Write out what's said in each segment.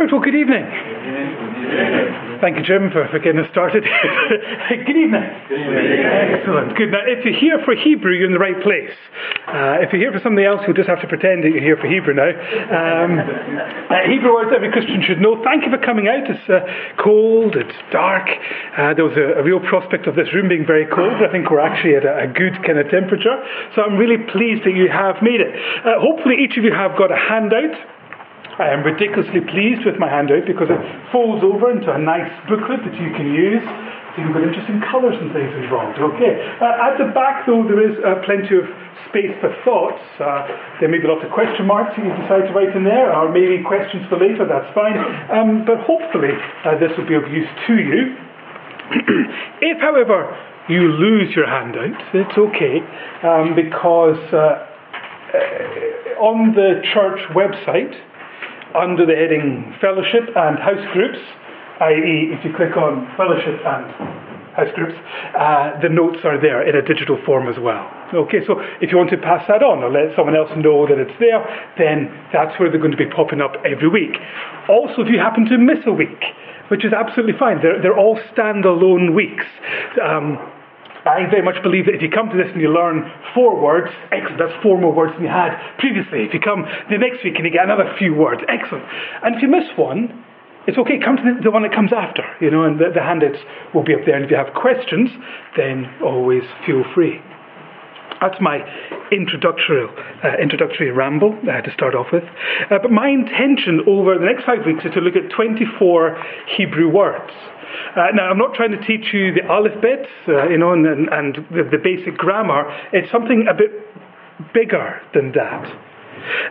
Right, well, good evening. Thank you, Jim, for, for getting us started. good evening. Good evening. Excellent. Good. Now, if you're here for Hebrew, you're in the right place. Uh, if you're here for something else, you'll just have to pretend that you're here for Hebrew now. Um, uh, Hebrew words every Christian should know. Thank you for coming out. It's uh, cold, it's dark. Uh, there was a, a, real prospect of this room being very cold. I think we're actually at a, a good kind of temperature. So I'm really pleased that you have made it. Uh, hopefully, each of you have got a handout. I am ridiculously pleased with my handout because it folds over into a nice booklet that you can use. It's even got interesting colours and things involved. Okay. Uh, at the back, though, there is uh, plenty of space for thoughts. Uh, there may be lots of question marks that you decide to write in there, or maybe questions for later. That's fine. Um, but hopefully, uh, this will be of use to you. if, however, you lose your handout, it's okay um, because uh, uh, on the church website, under the heading Fellowship and House Groups, i.e., if you click on Fellowship and House Groups, uh, the notes are there in a digital form as well. Okay, so if you want to pass that on or let someone else know that it's there, then that's where they're going to be popping up every week. Also, if you happen to miss a week, which is absolutely fine, they're, they're all standalone weeks. Um, I very much believe that if you come to this and you learn four words, excellent, that's four more words than you had previously. If you come the next week and you get another few words, excellent. And if you miss one, it's okay, come to the, the one that comes after, you know, and the, the handouts will be up there. And if you have questions, then always feel free. That's my introductory, uh, introductory ramble uh, to start off with. Uh, but my intention over the next five weeks is to look at 24 Hebrew words. Uh, now, I'm not trying to teach you the alphabet, uh, you know, and, and the, the, basic grammar. It's something a bit bigger than that.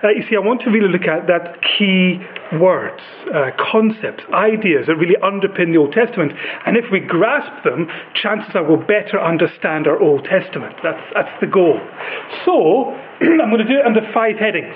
Uh, you see, I want to really look at that key words, uh, concepts, ideas that really underpin the Old Testament. And if we grasp them, chances are we'll better understand our Old Testament. That's, that's the goal. So, I'm going to do it under five headings.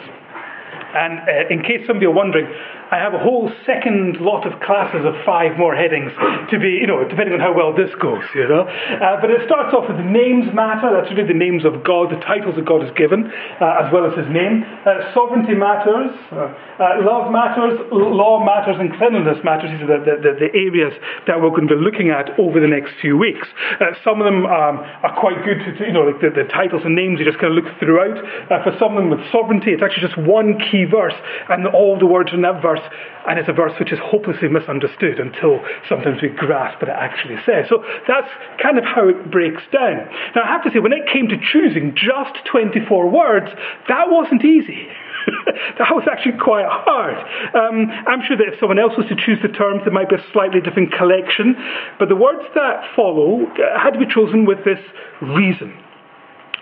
And uh, in case somebody are wondering, I have a whole second lot of classes of five more headings to be, you know, depending on how well this goes, you know. Uh, but it starts off with the names matter. That's really the names of God, the titles that God has given, uh, as well as His name. Uh, sovereignty matters. Uh, uh, love matters. Law matters, and cleanliness matters. These are the, the, the, areas that we're going to be looking at over the next few weeks. Uh, some of them um, are quite good to, to, you know, like the, the, titles and names you just kind of look throughout. for some of them with sovereignty, it's actually just one key verse, and all the words in that verse and it's a verse which is hopelessly misunderstood until sometimes we grasp what it actually says. So that's kind of how it breaks down. Now, I have to say, when it came to choosing just 24 words, that wasn't easy. that was actually quite hard. Um, I'm sure that if someone else was to choose the terms, there might be a slightly different collection. But the words that follow had to be chosen with this reason.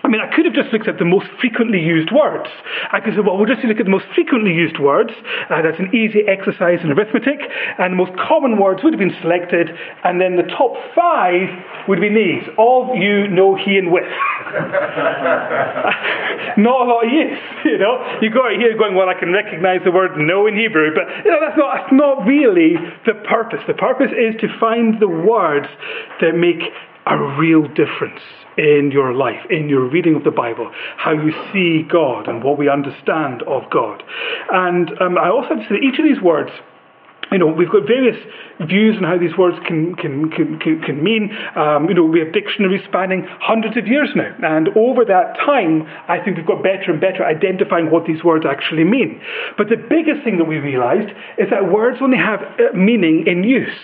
I mean, I could have just looked at the most frequently used words. I could say, well, we'll just look at the most frequently used words. Uh, that's an easy exercise in arithmetic. And the most common words would have been selected. And then the top five would be these of, you, know, he, and with. not a lot of use, you know. You go out here going, well, I can recognize the word know in Hebrew. But, you know, that's not, that's not really the purpose. The purpose is to find the words that make a real difference in your life, in your reading of the Bible, how you see God and what we understand of God. And um, I also have to say each of these words you know, we've got various views on how these words can, can, can, can, mean. Um, you know, we have dictionaries spanning hundreds of years now. And over that time, I think we've got better and better identifying what these words actually mean. But the biggest thing that we realized is that words only have uh, meaning in use.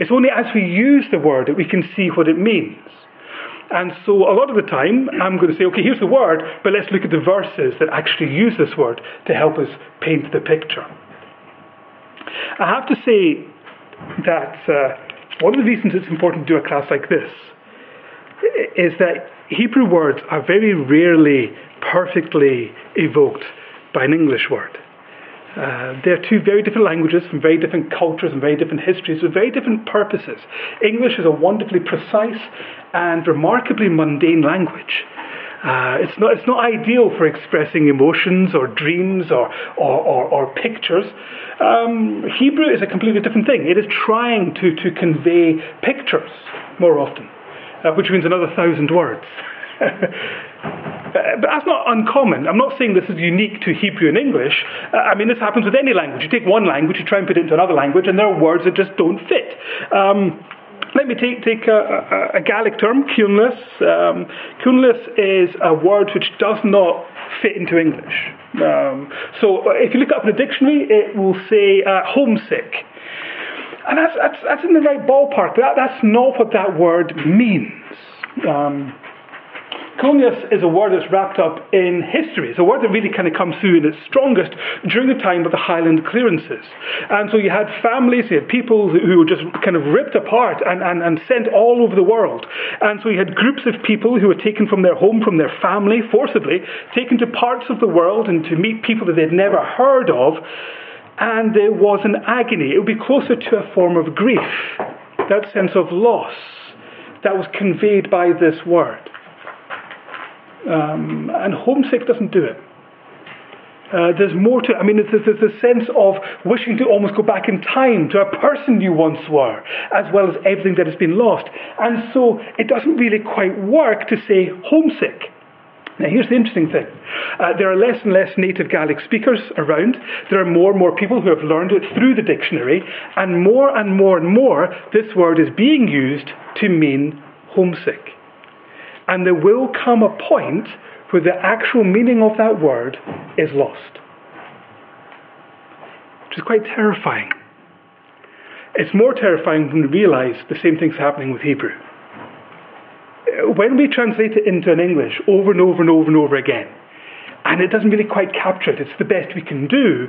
It's only as we use the word that we can see what it means. And so a lot of the time, I'm going to say, okay, here's the word, but let's look at the verses that actually use this word to help us paint the picture. I have to say that uh, one of the reasons it's important to do a class like this is that Hebrew words are very rarely perfectly evoked by an English word. Uh, they're two very different languages from very different cultures and very different histories with very different purposes. English is a wonderfully precise and remarkably mundane language. Uh, it's, not, it's not ideal for expressing emotions or dreams or, or, or, or pictures. Um, Hebrew is a completely different thing. It is trying to, to convey pictures more often, uh, which means another thousand words. Uh, but that's not uncommon. I'm not saying this is unique to Hebrew and English. Uh, I mean, this happens with any language. You take one language, you try and put it into another language, and there are words that just don't fit. Um, let me take, take a, a, a Gaelic term, cianalas. Um, is a word which does not fit into English. Um, so if you look up in a dictionary, it will say uh, homesick. And that's, that's, that's in the right ballpark, but that, that's not what that word means. Um, cianalas is a word that's wrapped up in history. It's a word that really kind of comes through in its strongest during the time of the Highland clearances. And so you had families, you had people who were just kind of ripped apart and, and, and sent all over the world. And so you had groups of people who were taken from their home, from their family, forcibly, taken to parts of the world and to meet people that they'd never heard of. And there was an agony. It would be closer to a form of grief, that sense of loss that was conveyed by this word. Um, and homesick doesn't do it. Uh, there's more to. I mean, there's, there's a sense of wishing to almost go back in time to a person you once were, as well as everything that has been lost. And so it doesn't really quite work to say homesick. Now, here's the interesting thing. Uh, there are less and less native Gaelic speakers around. There are more and more people who have learned it through the dictionary. And more and more and more, this word is being used to mean homesick. And there will come a point where the actual meaning of that word is lost. Which is quite terrifying. It's more terrifying when we realize the same thing's happening with Hebrew. When we translate it into an English over and over and over and over again, and it doesn't really quite capture it, it's the best we can do,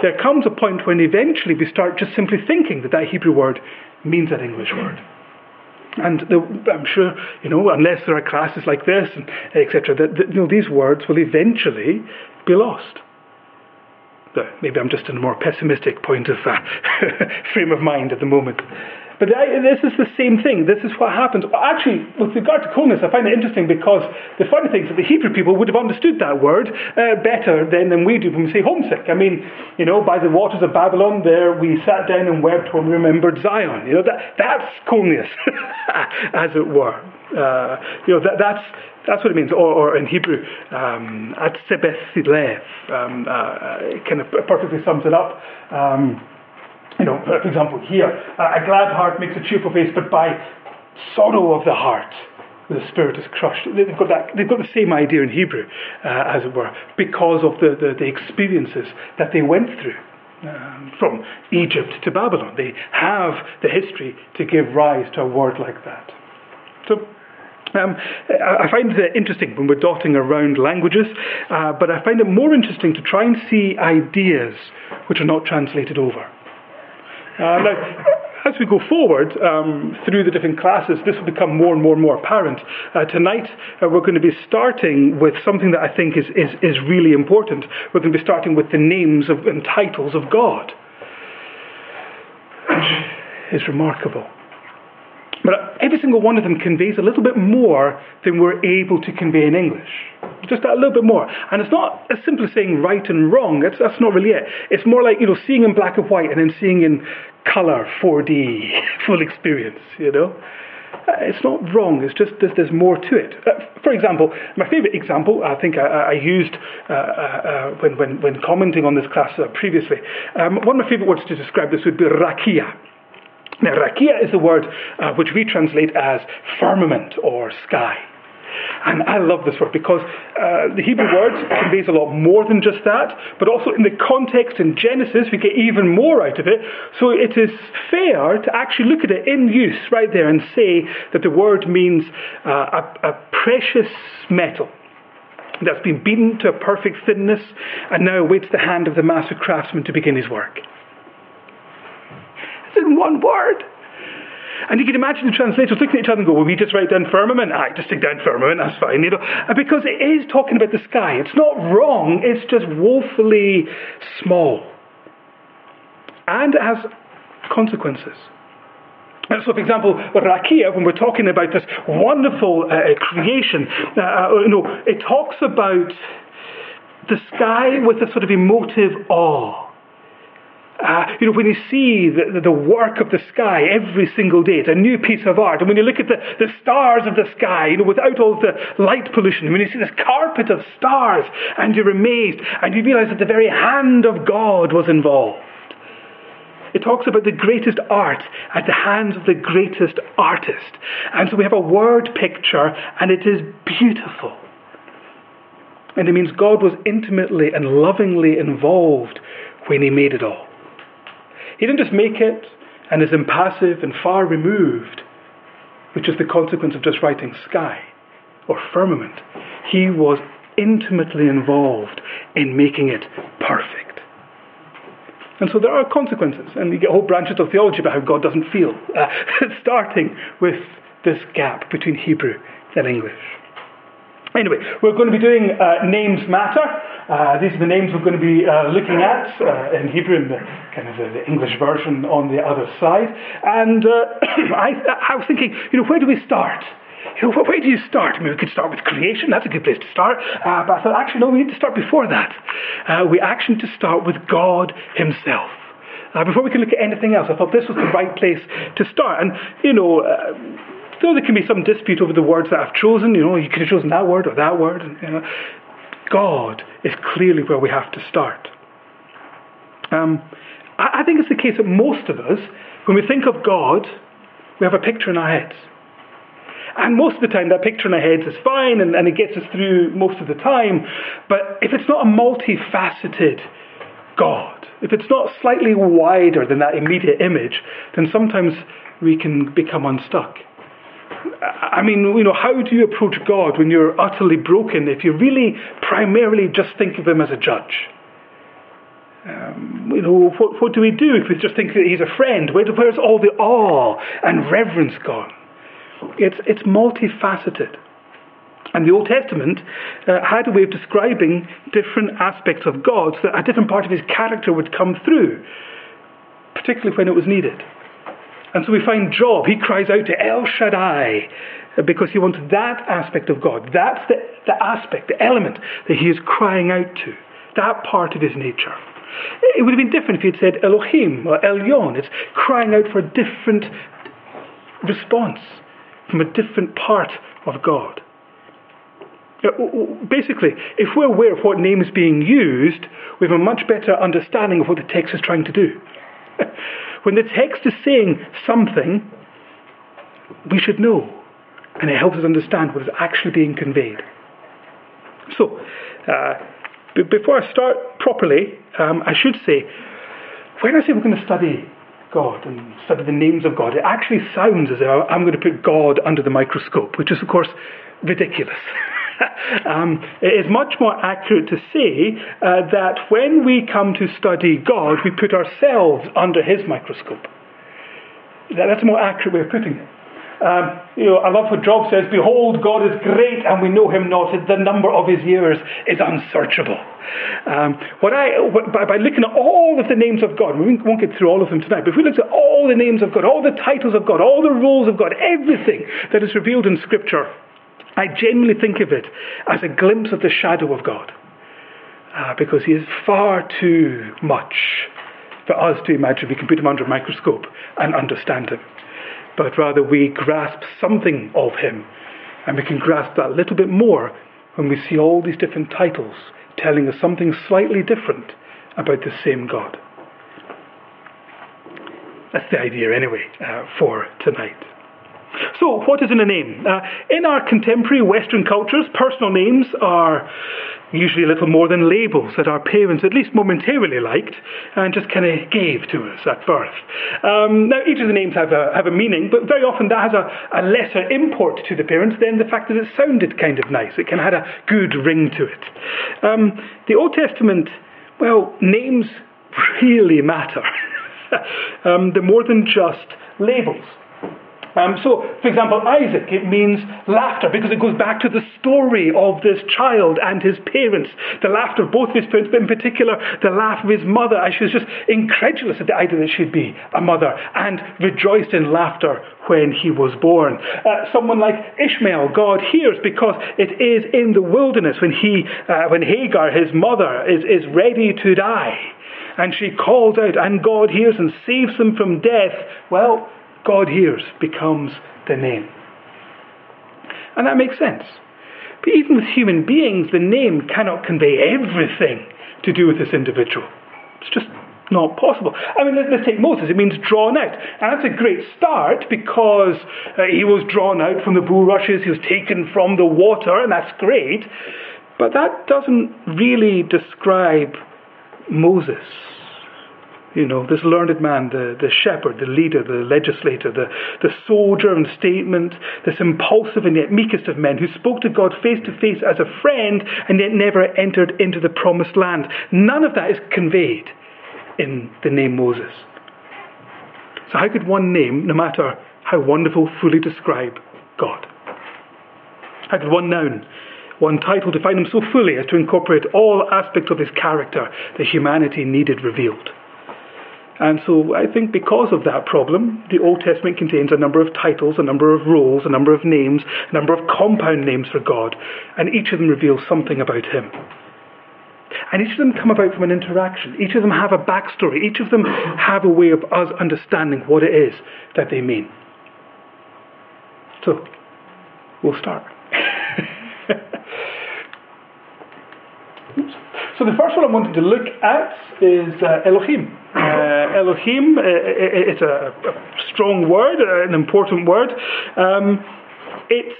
there comes a point when eventually we start just simply thinking that that Hebrew word means that English word. And the, I'm sure, you know, unless there are classes like this, etc., that, that you know, these words will eventually be lost. But maybe I'm just in a more pessimistic point of uh, frame of mind at the moment. But this is the same thing. This is what happens. Actually, with regard to coolness, I find it interesting because the funny thing is that the Hebrew people would have understood that word uh, better than, than we do when we say homesick. I mean, you know, by the waters of Babylon, there we sat down and wept when we remembered Zion. You know, that, that's coolness, as it were. Uh, you know, that, that's that's what it means. Or, or in Hebrew, um, um, uh, it kind of perfectly sums it up. Um, you know, for example, here, a glad heart makes a cheerful face, but by sorrow of the heart, the spirit is crushed. They've got, that, they've got the same idea in Hebrew, uh, as it were, because of the, the, the experiences that they went through. Um, from Egypt to Babylon. They have the history to give rise to a word like that. So um, I find it interesting when we're dotting around languages, uh, but I find it more interesting to try and see ideas which are not translated over. Uh, now, as we go forward um, through the different classes, this will become more and more and more apparent. Uh, tonight, uh, we're going to be starting with something that I think is, is, is really important. We're going to be starting with the names of, and titles of God, which is remarkable. But every single one of them conveys a little bit more than we're able to convey in English. Just a little bit more. And it's not as simple as saying right and wrong. That's, that's not really it. It's more like, you know, seeing in black and white and then seeing in color, 4D, full experience, you know. Uh, it's not wrong, it's just there's, there's more to it. Uh, for example, my favorite example, I think I, I used uh, uh, uh, when, when, when commenting on this class uh, previously, um, one of my favorite words to describe this would be rakia. Now, rakia is the word uh, which we translate as firmament or sky. And I love this word because uh, the Hebrew word conveys a lot more than just that, but also in the context in Genesis, we get even more out of it. So it is fair to actually look at it in use right there and say that the word means uh, a, a precious metal that's been beaten to a perfect thinness and now awaits the hand of the master craftsman to begin his work in one word. And you can imagine the translators looking at each other and go, well, we just write down firmament? I just stick down firmament, that's fine. You know? Because it is talking about the sky. It's not wrong, it's just woefully small. And it has consequences. And so, for example, Rakia, when we're talking about this wonderful uh, creation, uh, uh, you know, it talks about the sky with a sort of emotive awe Uh, you know, when you see the, the work of the sky every single day, it's a new piece of art. And when you look at the, the stars of the sky, you know, without all the light pollution, when you see this carpet of stars, and you're amazed, and you realize that the very hand of God was involved. It talks about the greatest art at the hands of the greatest artist. And so we have a word picture, and it is beautiful. And it means God was intimately and lovingly involved when He made it all. He didn't just make it and is impassive and far removed, which is the consequence of just writing sky or firmament. He was intimately involved in making it perfect. And so there are consequences, and you get whole branches of theology about how God doesn't feel, uh, starting with this gap between Hebrew and English. Anyway, we're going to be doing uh, Names Matter. Uh, these are the names we're going to be uh, looking at uh, in Hebrew, in the kind of the, the, English version on the other side. And uh, I, I, was thinking, you know, where do we start? You know, where do you start? I mean, we could start with creation. That's a good place to start. Uh, but I thought, actually, no, we need to start before that. we actually need to start with God Himself. Before we can look at anything else, I thought this was the right place to start. And, you know, though there can be some dispute over the words that I've chosen, you know, you could have chosen that word or that word. You know, God is clearly where we have to start. Um, I, I think it's the case that most of us, when we think of God, we have a picture in our heads. And most of the time, that picture in our heads is fine and, and, it gets us through most of the time. But if it's not a multifaceted God, if it's not slightly wider than that immediate image, then sometimes we can become unstuck. I mean, you know, how do you approach God when you're utterly broken if you really primarily just think of Him as a judge? Um, you know, what, what do we do if we just think that He's a friend? Where, where's all the awe and reverence gone? It's, it's multifaceted. And the Old Testament uh, had a way of describing different aspects of God so that a different part of his character would come through, particularly when it was needed. And so we find Job, he cries out to El Shaddai because he wants that aspect of God. That's the, the aspect, the element that he is crying out to, that part of his nature. It would have been different if he had said Elohim or Elyon. It's crying out for a different response from a different part of God. Uh, basically, if we're aware of what name is being used, we have a much better understanding of what the text is trying to do. When the text is saying something, we should know, and it helps us understand what is actually being conveyed. So, uh, b- before I start properly, um, I should say, when I say we're going to study God and study the names of God, it actually sounds as if I'm going to put God under the microscope, which is, of course, ridiculous. um, it is much more accurate to say uh, that when we come to study God, we put ourselves under His microscope. That's a more accurate way of putting it. Um, you know, I love what Job says, Behold, God is great and we know him not. The number of his years is unsearchable. Um, what I, by, by, looking at all of the names of God, we won't get through all of them tonight, but if we look at all the names of God, all the titles of God, all the roles of God, everything that is revealed in Scripture, I genuinely think of it as a glimpse of the shadow of God. Uh, because he is far too much for us to imagine we can put him under a microscope and understand him. But rather we grasp something of him, and we can grasp that a little bit more when we see all these different titles telling us something slightly different about the same God. That's the idea, anyway, uh, for tonight. So, what is in a name? Uh, in our contemporary Western cultures, personal names are usually a little more than labels that our parents at least momentarily liked and just kind of gave to us at birth. Um, now, each of the names have a, have a meaning, but very often that has a, a lesser import to the parents than the fact that it sounded kind of nice. It kind of had a good ring to it. Um, the Old Testament, well, names really matter. um, they're more than just labels. Um, so, for example, Isaac, it means laughter because it goes back to the story of this child and his parents. The laughter of both of his parents, but in particular, the laugh of his mother as she was just incredulous at the idea that she'd be a mother and rejoiced in laughter when he was born. Uh, someone like Ishmael, God hears because it is in the wilderness when, he, uh, when Hagar, his mother, is, is ready to die. and she calls out, and God hears and saves them from death, well, God hears becomes the name. And that makes sense. But even with human beings, the name cannot convey everything to do with this individual. It's just not possible. I mean, let's take Moses. It means drawn out. And that's a great start because uh, he was drawn out from the bulrushes, he was taken from the water, and that's great. But that doesn't really describe Moses. You know, this learned man, the, the shepherd, the leader, the legislator, the, the soldier and statement, this impulsive and yet meekest of men who spoke to God face to face as a friend and yet never entered into the promised land. None of that is conveyed in the name Moses. So, how could one name, no matter how wonderful, fully describe God? How could one noun, one title define him so fully as to incorporate all aspects of his character that humanity needed revealed? And so I think because of that problem, the Old Testament contains a number of titles, a number of roles, a number of names, a number of compound names for God, and each of them reveals something about him. And each of them come about from an interaction. Each of them have a backstory. Each of them have a way of us understanding what it is that they mean. So, we'll start. so, the first one I wanted to look at is uh, Elohim. Uh, Elohim, uh, it's a, strong word, an important word. Um, it's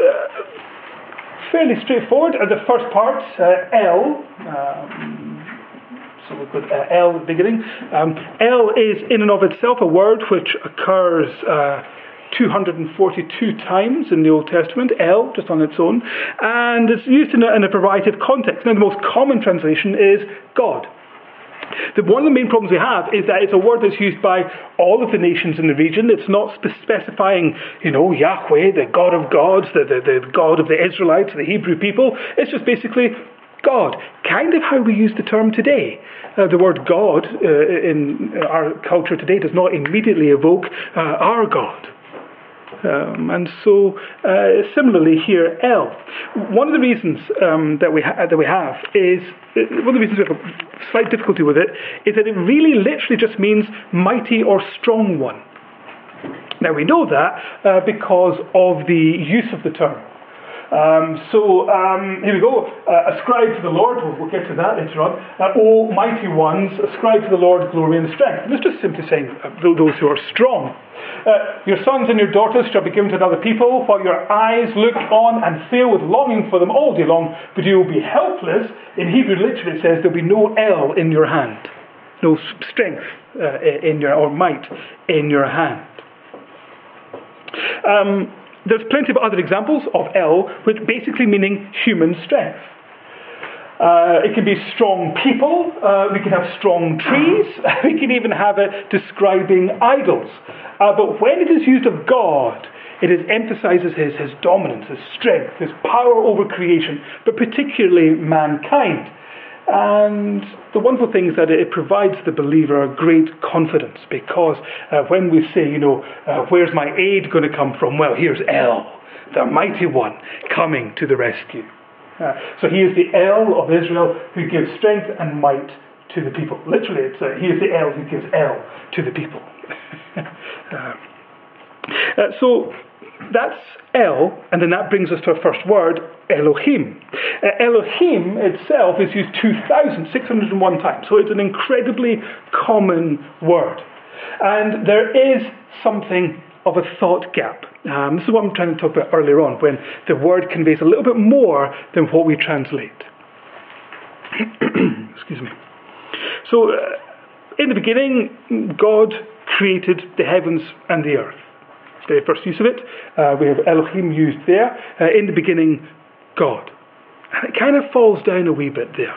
uh, fairly straightforward. Uh, the first part, uh, El, um, so we've got uh, El at the beginning. Um, El is in and of itself a word which occurs uh, 242 times in the Old Testament, El, just on its own, and it's used in a, in a variety of contexts. Now, the most common translation is God. The, one of the main problems we have is that it's a word that's used by all of the nations in the region. It's not specifying, you know, Yahweh, the God of gods, the, the, the God of the Israelites, the Hebrew people. It's just basically God, kind of how we use the term today. Uh, the word God uh, in our culture today does not immediately evoke uh, our God. Um, and so, uh, similarly here, El. One of the reasons um, that we ha- that we have is one of the reasons we have a slight difficulty with it is that it really literally just means mighty or strong one. Now we know that uh, because of the use of the term. Um, so um, here we go. Uh, ascribe to the Lord, we'll, we'll, get to that later on. Uh, mighty ones, ascribe to the Lord glory and strength. It's just simply saying uh, those who are strong. Uh, your sons and your daughters shall be given to another people, while your eyes look on and fail with longing for them all day long, but you will be helpless. In Hebrew, literally, it says there'll be no El in your hand, no strength uh, in your, or might in your hand. Um, there's plenty of other examples of El, which basically meaning human strength. Uh, it can be strong people. Uh, we can have strong trees. we can even have it describing idols. Uh, but when it is used of God, it is, emphasizes his, his dominance, his strength, his power over creation, but particularly mankind. And the wonderful thing is that it provides the believer a great confidence because uh, when we say, you know, uh, where's my aid going to come from? Well, here's El, the mighty one, coming to the rescue. Uh, so he is the El of Israel who gives strength and might to the people. Literally, it's, uh, he is the El who gives El to the people. Uh, uh, so that's El, and then that brings us to our first word, Elohim. Uh, Elohim itself is used 2,601 times, so it's an incredibly common word. And there is something of a thought gap. Um, this is what I'm trying to talk about earlier on, when the word conveys a little bit more than what we translate. Excuse me. So, uh, in the beginning, God created the heavens and the earth. The first use of it, uh, we have Elohim used there. Uh, in the beginning, God. And it kind of falls down a wee bit there.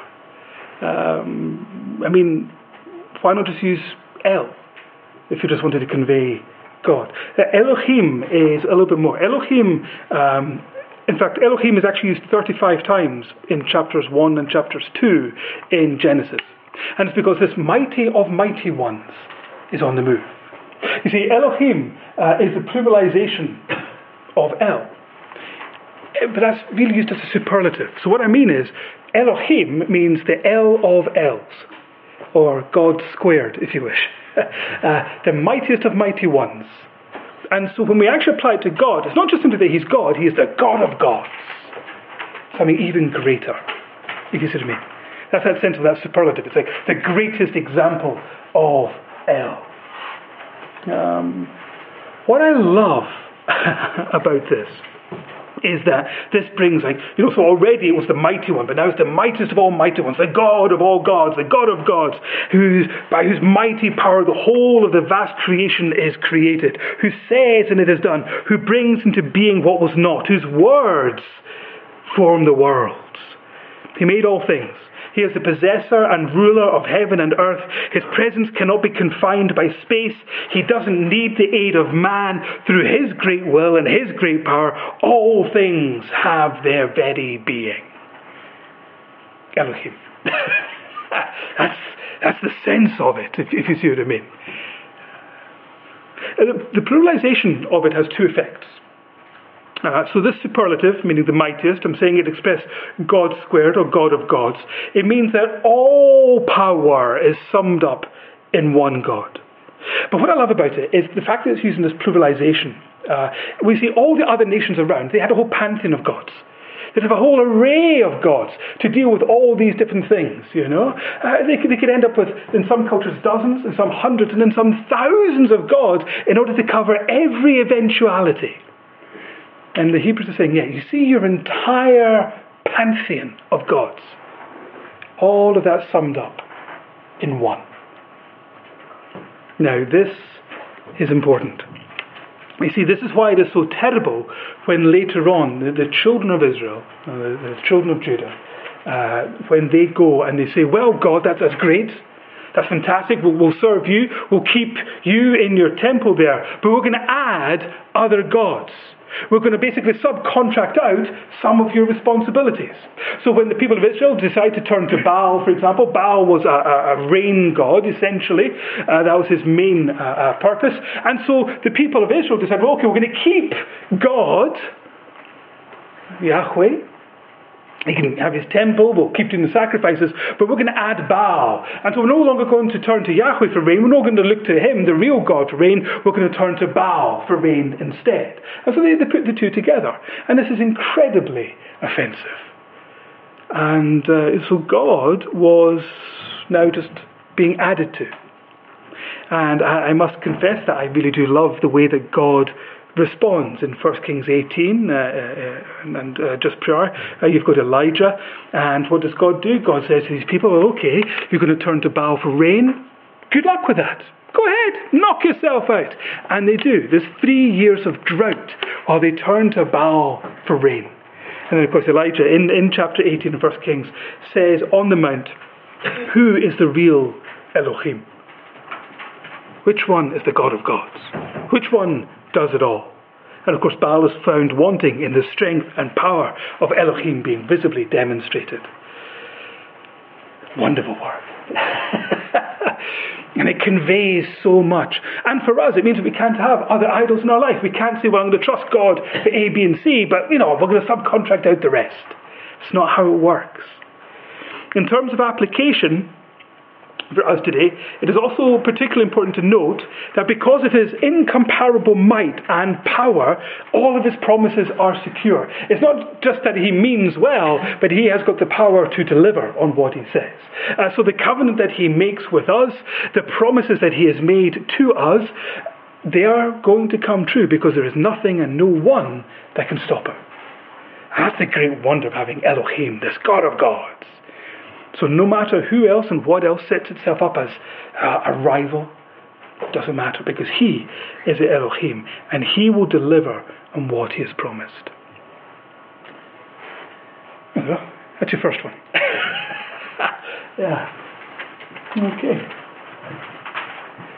Um, I mean, why not just use El if you just wanted to convey God. Uh, Elohim is a little bit more. Elohim, um, in fact, Elohim is actually used 35 times in chapters 1 and chapters 2 in Genesis. And it's because this mighty of mighty ones is on the move. You see, Elohim uh, is the pluralization of El. Uh, but that's really used as a superlative. So what I mean is, Elohim means the El of Els. or God squared, if you wish. uh, the mightiest of mighty ones. And so when we actually apply it to God, it's not just simply that He's God, He is the God of gods. Something even greater, if you see what I mean. That's that sense of that superlative. It's like the greatest example of El. Um, what I love about this is that this brings like you know so already it was the mighty one but now it's the mightiest of all mighty ones the god of all gods the god of gods whose by whose mighty power the whole of the vast creation is created who says and it is done who brings into being what was not whose words form the worlds. He made all things he is the possessor and ruler of heaven and earth. His presence cannot be confined by space. He doesn't need the aid of man. Through his great will and his great power, all things have their very being. Elohim. that's, that's the sense of it, if, if you see what I mean. Uh, the, the pluralization of it has two effects. Uh, so this superlative, meaning the mightiest, I'm saying it expresses God squared or God of gods. It means that all power is summed up in one God. But what I love about it is the fact that it's using this pluralization. Uh, we see all the other nations around, they had a whole pantheon of gods. They'd have a whole array of gods to deal with all these different things, you know. Uh, they, could, they could end up with, in some cultures, dozens, in some hundreds, and in some thousands of gods in order to cover every eventuality. And the Hebrews are saying, yeah, you see your entire pantheon of gods. All of that summed up in one. Now, this is important. You see, this is why it is so terrible when later on the, the children of Israel, uh, the, the, children of Judah, uh, when they go and they say, Well, God, that's, that's great. That's fantastic. We'll, we'll serve you. We'll keep you in your temple there. But we're going to add other gods. We're going to basically subcontract out some of your responsibilities. So when the people of Israel decide to turn to Baal, for example, Baal was a, a, rain god, essentially. Uh, that was his main uh, uh, purpose. And so the people of Israel decided, well, okay, we're going to keep God, Yahweh, he can have his temple, we'll keep doing the sacrifices, but we're going to add Baal. And so we're no longer going to turn to Yahweh for rain, we're not going to look to him, the real God, for rain, we're going to turn to Baal for rain instead. And so they, they put the two together. And this is incredibly offensive. And uh, so God was now just being added to. And I, I must confess that I really do love the way that God responds in 1 Kings 18 uh, uh, and uh, just prior. You've got Elijah, and what does God do? God says to these people, okay, you're going to turn to Baal for rain. Good luck with that. Go ahead, knock yourself out. And they do. There's three years of drought while they turn to Baal for rain. And then, of course, Elijah in, in chapter 18 of 1 Kings says on the mount, Who is the real Elohim? Which one is the God of gods? Which one does it all. And of course, Baal is found wanting in the strength and power of Elohim being visibly demonstrated. Wonderful work. and it conveys so much. And for us, it means we can't have other idols in our life. We can't say, well, I'm going to trust God for A, B, and C, but, you know, we're going to subcontract out the rest. It's not how it works. In terms of application, for us today, it is also particularly important to note that because of his incomparable might and power, all of his promises are secure. It's not just that he means well, but he has got the power to deliver on what he says. Uh, so the covenant that he makes with us, the promises that he has made to us, they are going to come true because there is nothing and no one that can stop him. That's the great wonder of having Elohim, this God of gods. So no matter who else and what else sets itself up as uh, a rival, it doesn't matter because He is the Elohim and He will deliver on what He has promised. That's your first one. yeah. Okay.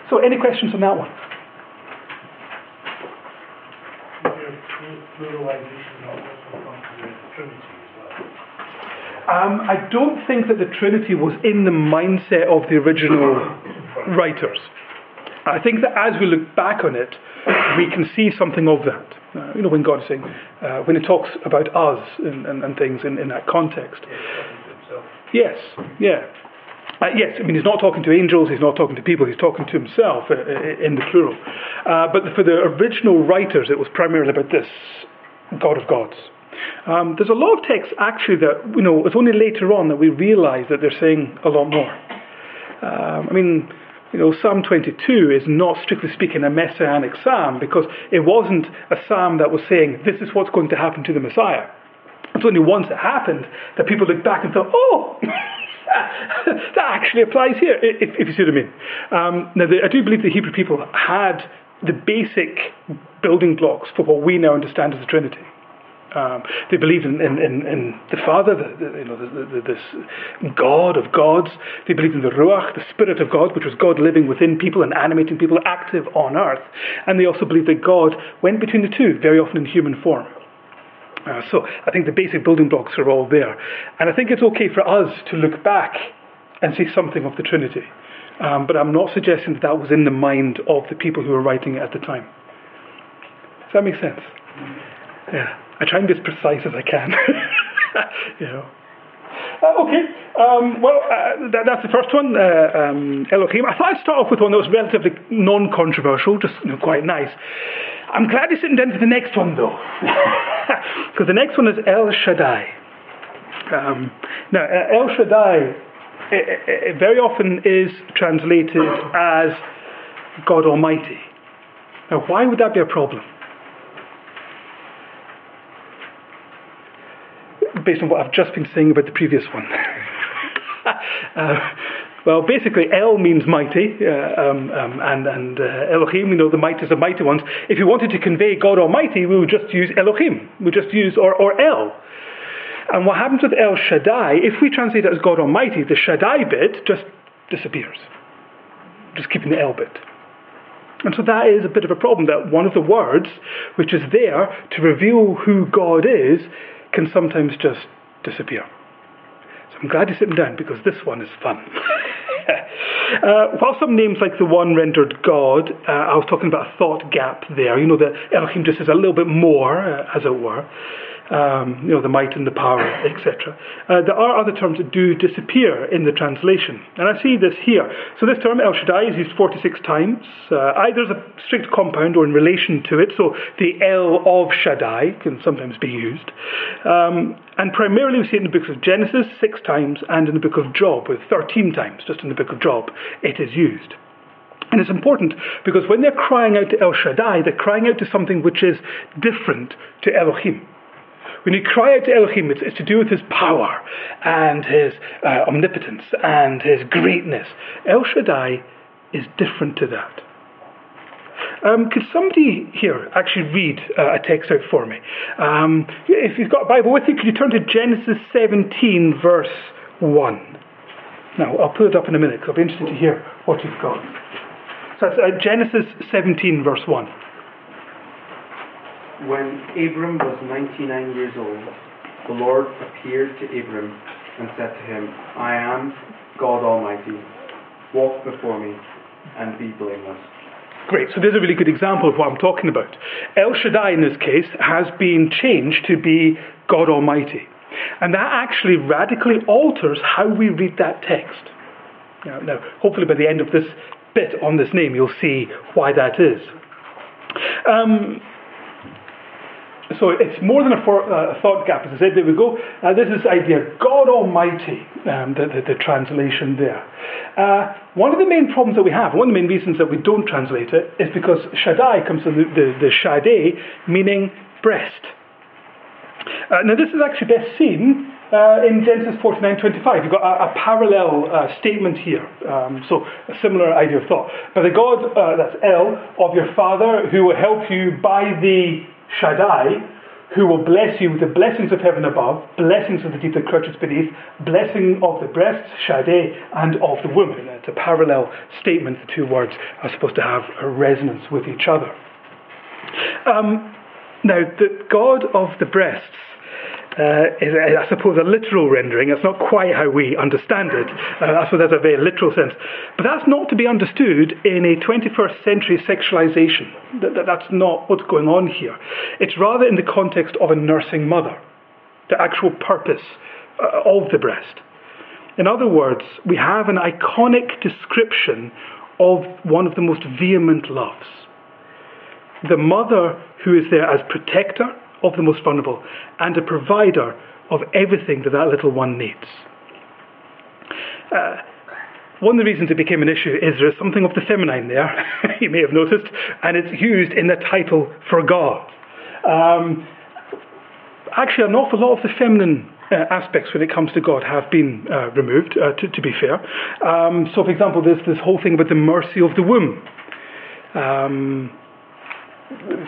So, any questions on that one? Pluralization also comes the Trinity. Um, I don't think that the Trinity was in the mindset of the original writers. I think that as we look back on it, we can see something of that. Uh, you know, when God is saying, uh, when He talks about us and, and, and things in, in that context. Yes, yeah. Uh, yes, I mean, he's not talking to angels, he's not talking to people, he's talking to himself uh, uh in the plural. Uh, but for the original writers, it was primarily about this God of gods. Um, there's a lot of texts actually that, you know, it's only later on that we realize that they're saying a lot more. Um, I mean, you know, Psalm 22 is not strictly speaking a messianic psalm because it wasn't a psalm that was saying this is what's going to happen to the Messiah. It's only once it happened that people looked back and thought, oh, that actually applies here, if, if, you see what I mean. Um, now, the, I do believe the Hebrew people had the basic building blocks for what we now understand as the Trinity. Um, they believed in, in, in, in the Father, the, the, you know, the, this God of gods. They believed in the Ruach, the Spirit of God, which was God living within people and animating people, active on earth. And they also believed that God went between the two, very often in human form. Uh, so I think the basic building blocks are all there. And I think it's okay for us to look back and see something of the Trinity. Um, but I'm not suggesting that that was in the mind of the people who were writing it at the time. Does that make sense? Yeah. I try and be as precise as I can. you know. Uh, okay, um, well, uh, that, that's the first one, uh, um, Elohim. I thought I'd start off with one that was relatively non controversial, just you know, quite nice. I'm glad you're sitting down for the next one, though, because the next one is El Shaddai. Um, now, uh, El Shaddai it, it very often is translated as God Almighty. Now, why would that be a problem? Based on what I've just been saying about the previous one. uh, well, basically, El means mighty, uh, um, um, and, and uh, Elohim, you know, the mightiest of mighty ones. If you wanted to convey God Almighty, we would just use Elohim. We just use, or, or El. And what happens with El Shaddai, if we translate it as God Almighty, the Shaddai bit just disappears. Just keeping the El bit. And so that is a bit of a problem that one of the words which is there to reveal who God is can sometimes just disappear. So I'm glad you're sitting down because this one is fun. uh, while some names like the one rendered God, uh, I was talking about a thought gap there. You know, that Elohim just is a little bit more, uh, as it were um, you know, the might and the power, etc. Uh, there are other terms that do disappear in the translation, and I see this here. So this term El Shaddai is used 46 times, uh, either as a strict compound or in relation to it. So the El of Shaddai can sometimes be used, um, and primarily we see it in the books of Genesis six times, and in the book of Job with 13 times. Just in the book of Job, it is used. And it's important because when they're crying out to El Shaddai, they're crying out to something which is different to Elohim. When you cry out to Elohim, it's, it's to do with his power and his uh, omnipotence and his greatness. El Shaddai is different to that. Um, could somebody here actually read uh, a text out for me? Um, if you've got a Bible with you, could you turn to Genesis 17, verse 1? Now, I'll put it up in a minute because I'll be interested to hear what you've got. So that's uh, Genesis 17, verse 1. When Abram was 99 years old, the Lord appeared to Abram and said to him, I am God Almighty. Walk before me and be blameless. Great, so there's a really good example of what I'm talking about. El Shaddai, in this case, has been changed to be God Almighty. And that actually radically alters how we read that text. Now, now, hopefully, by the end of this bit on this name, you'll see why that is. Um, so it's more than a, uh, thought gap. As I said, there we go. Uh, this is the idea God Almighty, um, the, the, the, translation there. Uh, one of the main problems that we have, one of the main reasons that we don't translate it, is because Shaddai comes from the, the, the Shaddai, meaning breast. Uh, now, this is actually best seen uh, in Genesis 49:25, you've got a, a parallel uh, statement here. Um, so a similar idea of thought. But the God, uh, that's El, of your father, who will help you by the Shaddai, who will bless you with the blessings of heaven above, blessings of the deep that crouches beneath, blessing of the breasts, Shaddai, and of the woman. It's a parallel statement. The two words are supposed to have a resonance with each other. Um, now, the God of the breasts uh, is, I suppose, a literal rendering. It's not quite how we understand it. Uh, I suppose that's a very literal sense. But that's not to be understood in a 21st century sexualization. That, that, that's not what's going on here. It's rather in the context of a nursing mother, the actual purpose uh, of the breast. In other words, we have an iconic description of one of the most vehement loves. The mother who is there as protector of the most vulnerable and a provider of everything that that little one needs. Uh, one of the reasons it became an issue is there is something of the feminine there, you may have noticed, and it's used in the title for God. Um, actually, an awful lot of the feminine uh, aspects when it comes to God have been uh, removed, uh, to, to, be fair. Um, so, for example, there's this whole thing about the mercy of the womb. Um,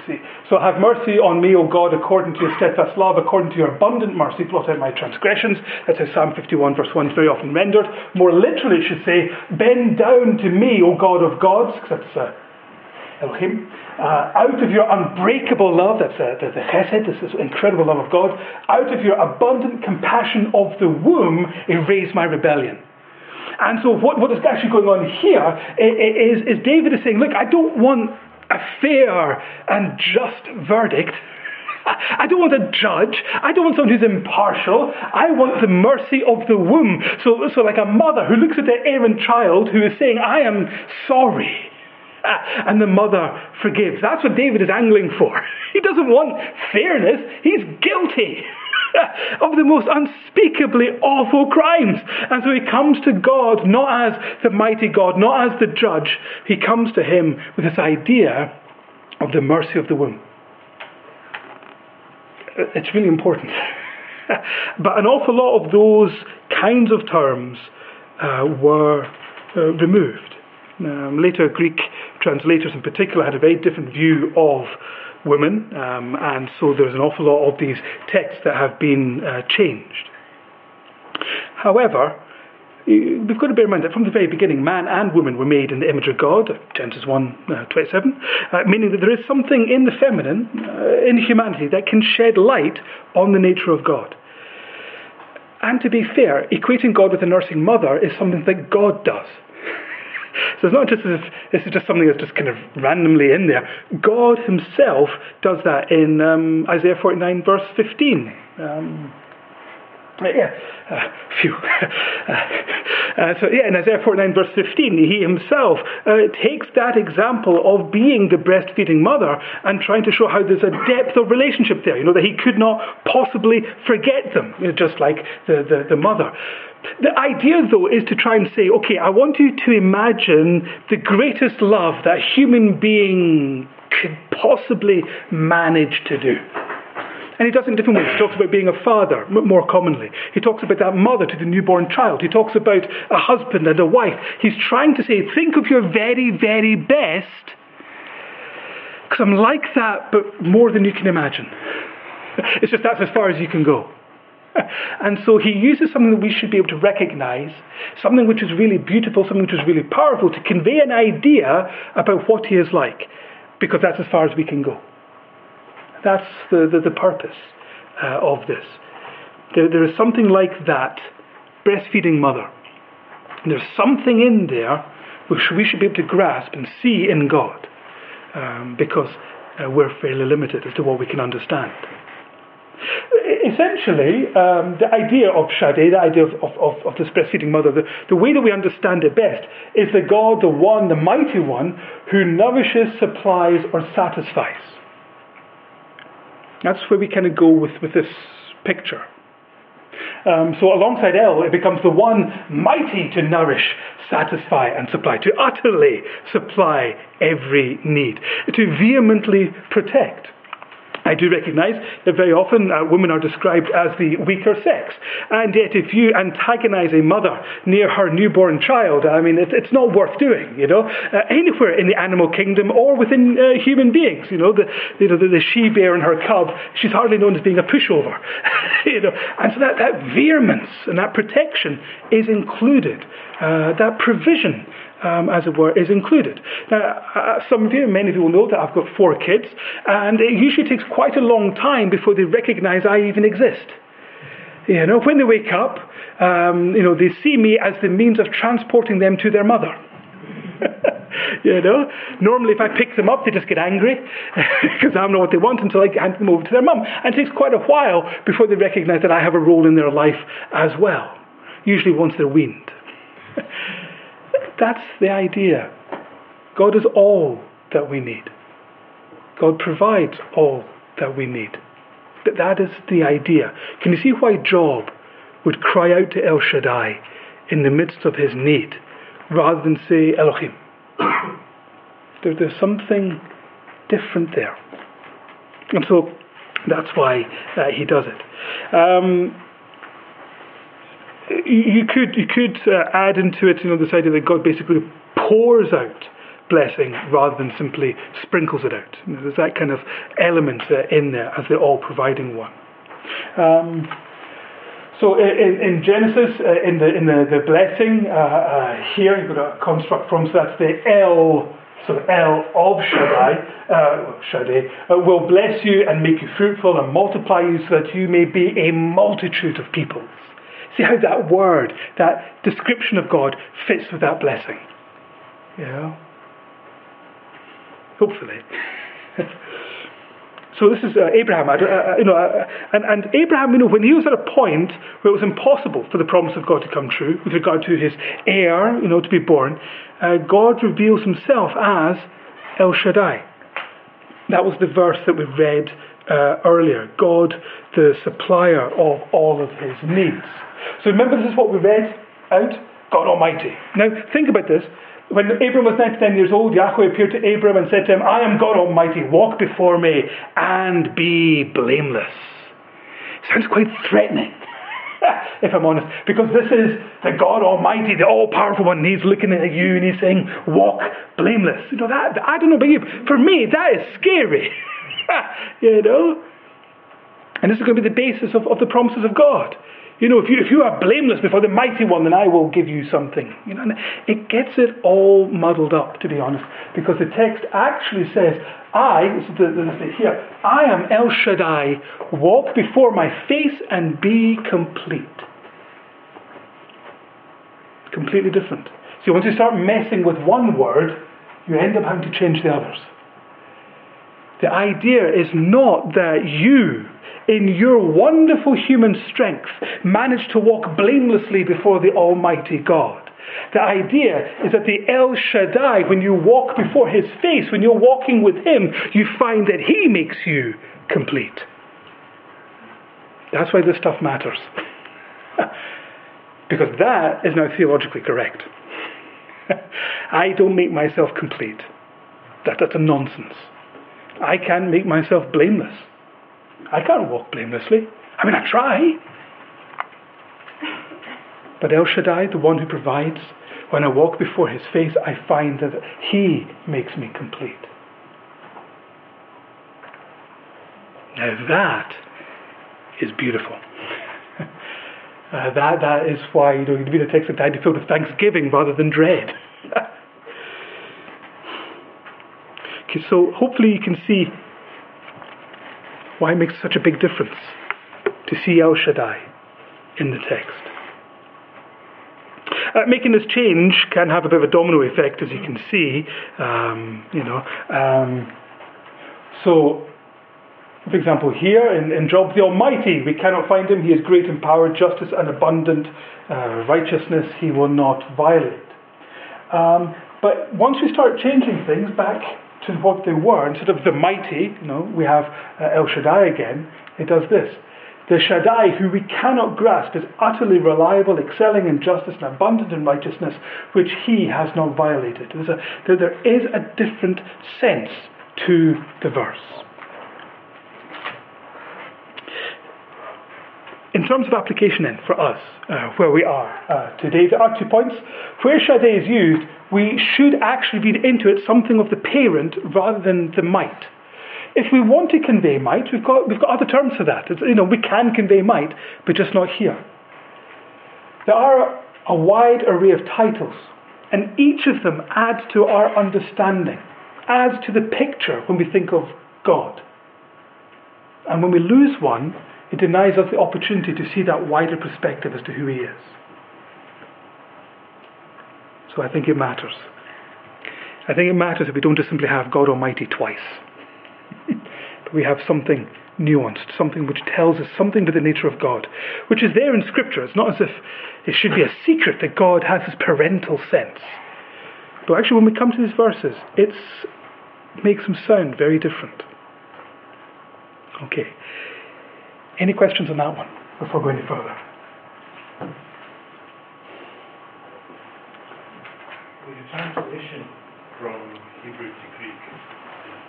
see. So have mercy on me, O God, according to your steadfast love, according to your abundant mercy, blot out my transgressions. That's how Psalm 51 verse 1 is very often rendered. More literally, it should say, bend down to me, O God of gods, because that's uh, Elohim. Uh, out of your unbreakable love, that's uh, the, the chesed, this is incredible love of God, out of your abundant compassion of the womb, erase my rebellion. And so what, what is actually going on here is, is David is saying, look, I don't want a fair and just verdict. I don't want a judge. I don't want someone who's impartial. I want the mercy of the womb. So, so like a mother who looks at their errant child who is saying, I am sorry. Ah, and the mother forgives. That's what David is angling for. He doesn't want fairness. He's guilty of the most unspeakably awful crimes. And so he comes to God not as the mighty God, not as the judge. He comes to him with this idea of the mercy of the womb. It's really important. but an awful lot of those kinds of terms uh, were uh, removed. Um, later, Greek translators in particular had a very different view of women, um, and so there's an awful lot of these texts that have been uh, changed. However, we've got to bear in mind that from the very beginning, man and woman were made in the image of God, Genesis 1 uh, 27, uh, meaning that there is something in the feminine, uh, in humanity, that can shed light on the nature of God. And to be fair, equating God with a nursing mother is something that God does. So it's not just if this is just something that's just kind of randomly in there. God Himself does that in um, Isaiah 49, verse 15. Um, yeah, uh, phew. uh, so yeah, in Isaiah 49 verse 15, he himself uh, takes that example of being the breastfeeding mother and trying to show how there's a depth of relationship there. You know that he could not possibly forget them, you know, just like the, the, the mother. The idea, though, is to try and say, okay, I want you to imagine the greatest love that human being could possibly manage to do. And he does it in different ways. He talks about being a father, more commonly. He talks about that mother to the newborn child. He talks about a husband and a wife. He's trying to say, think of your very, very best, because I'm like that, but more than you can imagine. It's just that's as far as you can go. And so he uses something that we should be able to recognize, something which is really beautiful, something which is really powerful, to convey an idea about what he is like, because that's as far as we can go. That's the, the, the purpose uh, of this. There, there is something like that breastfeeding mother. There's something in there which we should be able to grasp and see in God um, because uh, we're fairly limited as to what we can understand. Essentially, um, the idea of Shaddai, the idea of, of, of, this breastfeeding mother, the, the way that we understand it best is the God, the one, the mighty one, who nourishes, supplies, or satisfies. That's where we kind of go with, with this picture. Um, so alongside El, it becomes the one mighty to nourish, satisfy, and supply, to utterly supply every need, to vehemently protect. I do recognize that very often uh, women are described as the weaker sex. And yet, if you antagonize a mother near her newborn child, I mean, it, it's not worth doing, you know, uh, anywhere in the animal kingdom or within uh, human beings. You know, the, you know, the, the she bear and her cub, she's hardly known as being a pushover. you know, and so that, that vehemence and that protection is included, uh, that provision um, as it were, is included. Now, uh, some of you, many of you will know that I've got four kids, and it usually takes quite a long time before they recognize I even exist. You know, when they wake up, um, you know, they see me as the means of transporting them to their mother. you know, normally if I pick them up, they just get angry because I don't know what they want until I hand them over to their mum. And it takes quite a while before they recognize that I have a role in their life as well. usually once they're weaned. That's the idea. God is all that we need. God provides all that we need. But that is the idea. Can you see why Job would cry out to El Shaddai in the midst of his need rather than say Elohim? there, there's something different there. And so that's why uh, he does it. Um, you could you could uh, add into it, you know, this idea that God basically pours out blessing rather than simply sprinkles it out. You know, there's that kind of element uh, in there as they're all providing one. Um, so in, in Genesis, uh, in the in the, the blessing uh, uh, here, you've got a construct from so that's the El. So El of Shaddai, uh, Shaddai uh, will bless you and make you fruitful and multiply you so that you may be a multitude of peoples. See how that word, that description of God, fits with that blessing. Yeah. Hopefully. so this is uh, Abraham, uh, uh, you know, uh, and, and Abraham, you know, when he was at a point where it was impossible for the promise of God to come true with regard to his heir, you know, to be born, uh, God reveals himself as El Shaddai. That was the verse that we read uh, earlier. God, the supplier of all of his needs. So remember, this is what we read out God Almighty. Now, think about this. When Abram was 99 years old, Yahweh appeared to Abram and said to him, I am God Almighty, walk before me and be blameless. Sounds quite threatening, if I'm honest, because this is the God Almighty, the all powerful one, and he's looking at you and he's saying, Walk blameless. You know, that, I don't know about you, for me, that is scary. you know? And this is going to be the basis of, of the promises of God. You know, if you, if you are blameless before the mighty one, then I will give you something. You know, and it gets it all muddled up, to be honest, because the text actually says, I, this is the, the, here, I am El Shaddai, walk before my face and be complete. Completely different. See, once you start messing with one word, you end up having to change the others. The idea is not that you in your wonderful human strength, manage to walk blamelessly before the Almighty God. The idea is that the El Shaddai, when you walk before his face, when you're walking with him, you find that he makes you complete. That's why this stuff matters. because that is now theologically correct. I don't make myself complete. That, that's a nonsense. I can't make myself blameless. I can't walk blamelessly. I mean, I try. But El Shaddai, the one who provides, when I walk before his face, I find that he makes me complete. Now that is beautiful. uh, that, that is why you know, you read a text of time filled with thanksgiving rather than dread. okay, so hopefully you can see why it makes such a big difference to see El Shaddai in the text. Uh, making this change can have a bit of a domino effect, as you can see. Um, you know, um, so for example, here in, in Job the Almighty, we cannot find him. He is great in power, justice, and abundant uh, righteousness. He will not violate. Um, but once we start changing things back to what they were. Instead of the mighty, you know, we have uh, El Shaddai again. It does this. The Shaddai, who we cannot grasp, is utterly reliable, excelling in justice and abundant in righteousness, which he has not violated. A, there, there is a different sense to the verse. In terms of application, then, for us, uh, where we are uh, today, there are two points. Where Shaddai is used, we should actually read into it something of the parent rather than the might. If we want to convey might, we've got, we've got other terms for that. It's, you know, we can convey might, but just not here. There are a wide array of titles, and each of them adds to our understanding, adds to the picture when we think of God. And when we lose one, it denies us the opportunity to see that wider perspective as to who He is. So I think it matters. I think it matters if we don't just simply have God Almighty twice, but we have something nuanced, something which tells us something to the nature of God, which is there in Scripture. It's not as if it should be a secret that God has his parental sense. But actually, when we come to these verses, it makes them sound very different. Okay. Any questions on that one before going any further? With the translation from Hebrew to Greek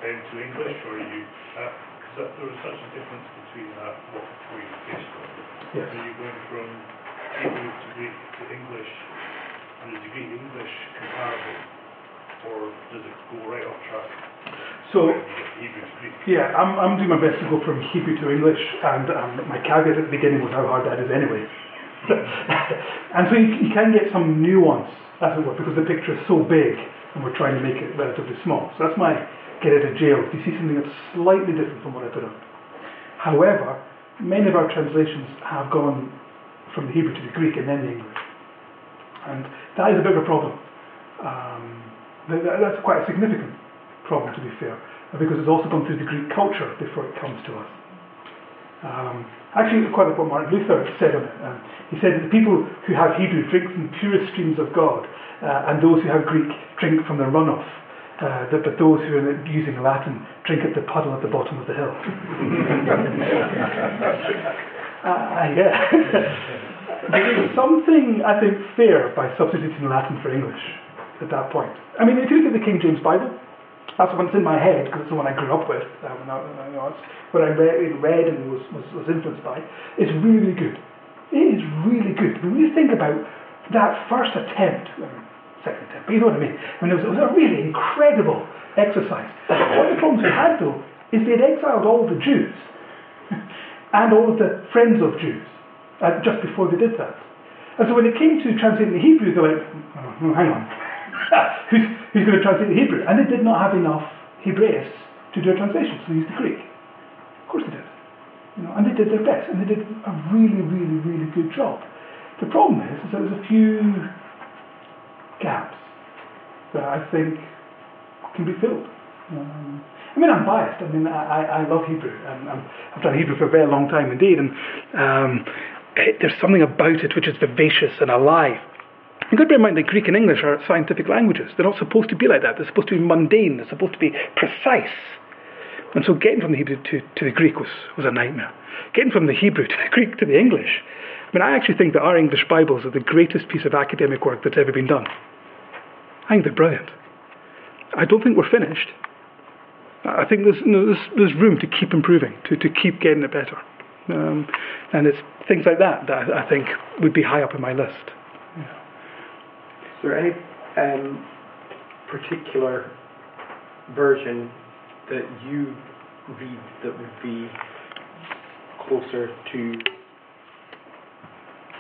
then to English, or are you, because uh, there was such a difference between that what before you faced Yes. Are you going from Hebrew to Greek to English, and is the Greek English comparable, or does it go right off track? So, when you get Hebrew yeah, I'm, I'm doing my best to go from Hebrew to English, and um, my caveat at the beginning was how hard that is anyway. and so you, you can get some nuance, as it were, because the picture is so big, and we're trying to make it relatively small. So that's my get out of jail. If you see something that's slightly different from what I put up. However, many of our translations have gone from the Hebrew to the Greek and then the English. And that is a bit of a problem. Um, that's quite a significant problem, to be fair, because it's also gone through the Greek culture before it comes to us. Um, actually, quite like what Martin Luther said on it. Um, he said that the people who have Hebrew drink from the purest streams of God, uh, and those who have Greek drink from the runoff. Uh, that, but those who are using Latin drink at the puddle at the bottom of the hill. uh, yeah. there is something, I think, fair by substituting Latin for English at that point. I mean, if you look at the King James Bible, that's the one that's in my head because it's the one I grew up with. Um, and I, you know, what I read, read and was, was, was influenced by. It's really, really good. It is really good. When you think about that first attempt, um, second attempt, but you know what I mean. I mean, it was, it was a really incredible exercise. One of the problems we had, though, is they'd exiled all the Jews and all of the friends of Jews uh, just before they did that. And so when it came to translating the Hebrew, they're like, oh, hang on, who's, who's going to translate the Hebrew? And they did not have enough Hebraists to do a translation, so they used the Greek. Of course they did. You know, and they did their best, and they did a really, really, really good job. The problem is, is that there's a few gaps that I think can be filled. Um, I mean, I'm biased. I mean, I, I love Hebrew. and i have done Hebrew for a very long time indeed, and um, it, there's something about it which is vivacious and alive. You've got to bear in mind that Greek and English are scientific languages. They're not supposed to be like that. They're supposed to be mundane. They're supposed to be precise. And so getting from the Hebrew to, to the Greek was, was a nightmare. Getting from the Hebrew to the Greek to the English. I mean, I actually think that our English Bibles are the greatest piece of academic work that's ever been done. I think they're brilliant. I don't think we're finished. I think there's, you know, there's, there's, room to keep improving, to, to keep getting it better. Um, and it's things like that that I think would be high up in my list. There any um, particular version that you read that would be closer to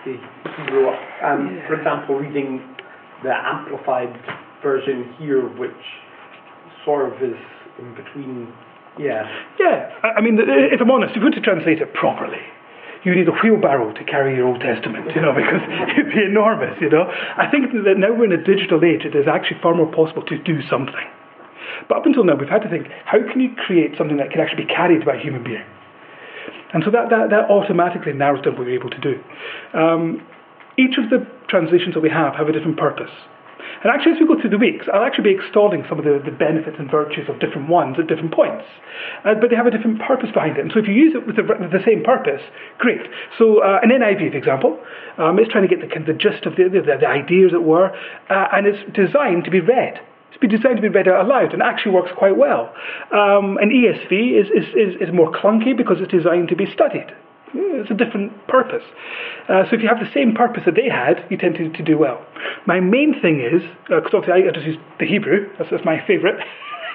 the Hebrew? Um, yeah. For example, reading the amplified version here, which sort of is in between. Yeah. Yeah. I mean, if I'm honest, if you were to translate it properly, you need a wheelbarrow to carry your Old Testament, you know, because it'd be enormous, you know. I think that now we're in a digital age, it is actually far more possible to do something. But up until now, we've had to think, how can you create something that can actually be carried by a human being? And so that, that, that automatically narrows down what we're able to do. Um, each of the translations that we have have a different purpose. And actually, as we go through the weeks, I'll actually be extolling some of the, the benefits and virtues of different ones at different points. Uh, but they have a different purpose behind it. And so if you use it with the, with the same purpose, great. So uh, an NIV, for example, um, is trying to get the, the gist of the, the, the ideas, as it were, uh, and it's designed to be read. It's been designed to be read out and actually works quite well. Um, an ESV is, is, is, is more clunky because it's designed to be studied. It's a different purpose. Uh, so if you have the same purpose that they had, you tend to, to do well. My main thing is, because uh, obviously I just use the Hebrew, that's, that's my favourite.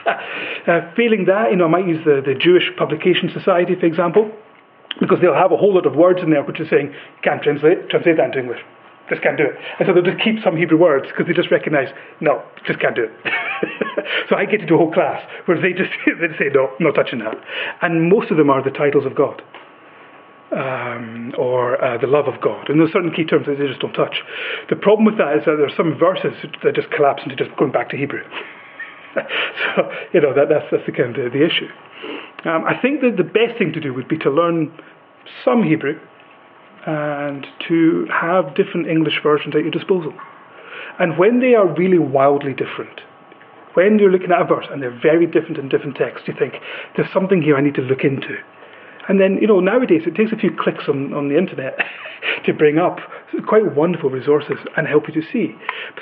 uh, failing that, you know, I might use the, the Jewish Publication Society, for example, because they'll have a whole lot of words in there which is saying, you can't translate, translate that into English. Just can't do it. And so they'll just keep some Hebrew words because they just recognize, no, just can't do it. so I get to do a whole class where they just they say, no, not touching that. And most of them are the titles of God um, or uh, the love of God. And there's certain key terms that they just don't touch. The problem with that is that there are some verses that just collapse into just going back to Hebrew. so, you know, that, that's, that's the kind of the, the issue. Um, I think that the best thing to do would be to learn some Hebrew and to have different English versions at your disposal. And when they are really wildly different, when you're looking at a verse and they're very different in different texts, you think, there's something here I need to look into. And then, you know, nowadays it takes a few clicks on, on the internet to bring up quite wonderful resources and help you to see.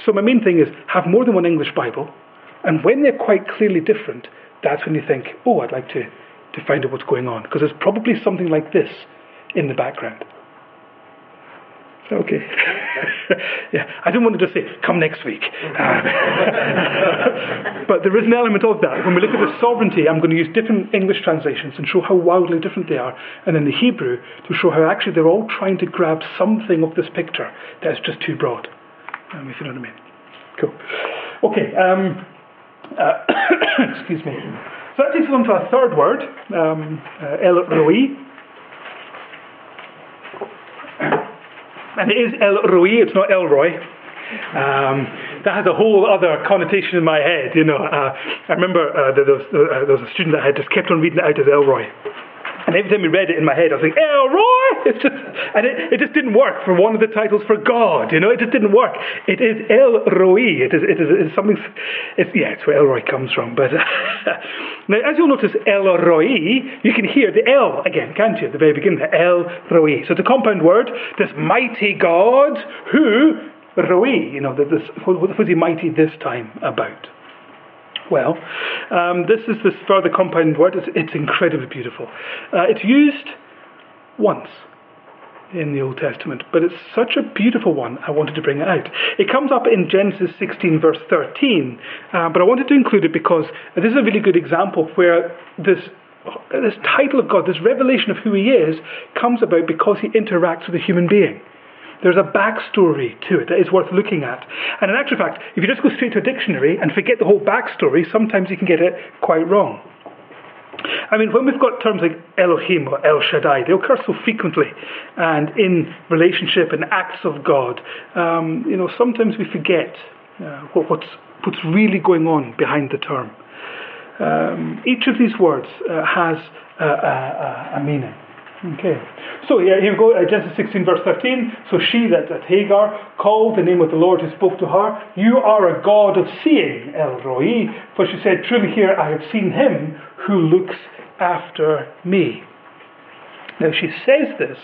So my main thing is have more than one English Bible, and when they're quite clearly different, that's when you think, oh, I'd like to, to find out what's going on, because there's probably something like this in the background. Okay. yeah, I didn't want to just say, come next week. Uh, but there is an element of that. When we look at the sovereignty, I'm going to use different English translations and show how wildly different they are, and then the Hebrew to show how actually they're all trying to grab something of this picture that's just too broad. Um, if you know what I mean. Cool. Okay. Um, uh, excuse me. So that takes us on to our third word, um, uh, El Roi. And it is El Roi, it's not Elroy. Um, that has a whole other connotation in my head, you know. Uh, I remember uh, there, was, uh, there was a student that had just kept on reading it out as Elroy. And every time we read it in my head, I was like, Elroy! It's just, and it, it just didn't work for one of the titles for God, you know, it just didn't work. It is El Roi. It is, it is it's something, it's, yeah, it's where El Elroy comes from. But now, as you'll notice, El Roi, you can hear the L again, can't you, at the very beginning, the El Roi. So it's a compound word, this mighty God who, Roi, you know, this, what was he mighty this time about? Well, um, this is this further compound word. It's, it's incredibly beautiful. Uh, it's used once in the Old Testament, but it's such a beautiful one, I wanted to bring it out. It comes up in Genesis 16, verse 13, uh, but I wanted to include it because this is a really good example where this this title of God, this revelation of who He is, comes about because He interacts with a human being. There's a backstory to it that is worth looking at. And in actual fact, if you just go straight to a dictionary and forget the whole backstory, sometimes you can get it quite wrong. I mean, when we've got terms like Elohim or El Shaddai, they occur so frequently and in relationship and acts of God, um, you know, sometimes we forget uh, what, what's, what's really going on behind the term. Um, each of these words uh, has a, a, a meaning. Okay. So here, we go, uh, Genesis 16, verse 13. So she, that, that Hagar, called the name of the Lord who spoke to her, You are a God of seeing, El Roi. For she said, Truly here I have seen him who looks after me. Now she says this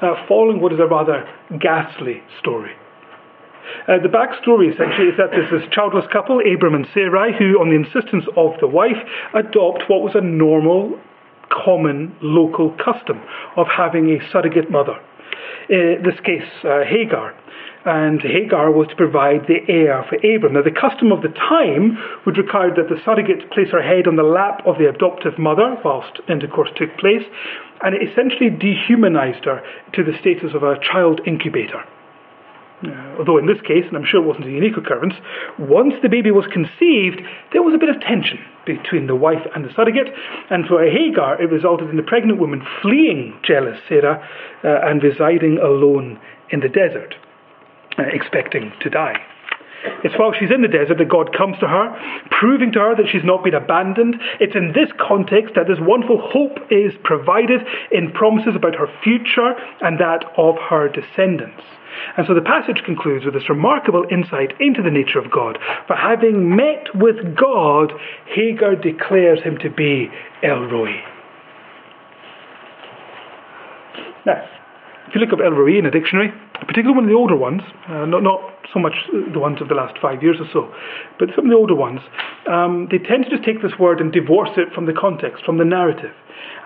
uh, following what is a rather ghastly story. Uh, the backstory essentially is that there's this childless couple, Abram and Sarai, who, on the insistence of the wife, adopt what was a normal common local custom of having a surrogate mother. In this case, uh, Hagar. And Hagar was to provide the heir for Abram. Now, the custom of the time would require that the surrogate place her head on the lap of the adoptive mother whilst intercourse took place, and it essentially dehumanized her to the status of a child incubator. Uh, although in this case, and I'm sure it wasn't a unique occurrence, once the baby was conceived, there was a bit of tension between the wife and the surrogate, and for Hagar, it resulted in the pregnant woman fleeing jealous Sarah uh, and residing alone in the desert, uh, expecting to die. It's while she's in the desert that God comes to her, proving to her that she's not been abandoned. It's in this context that this wonderful hope is provided in promises about her future and that of her descendants. And so the passage concludes with this remarkable insight into the nature of God. For having met with God, Hagar declares him to be El Roi. Now, if you look up El Roi in a dictionary, particularly one of the older ones, uh, not, not so much the ones of the last five years or so, but some of the older ones, um, they tend to just take this word and divorce it from the context, from the narrative.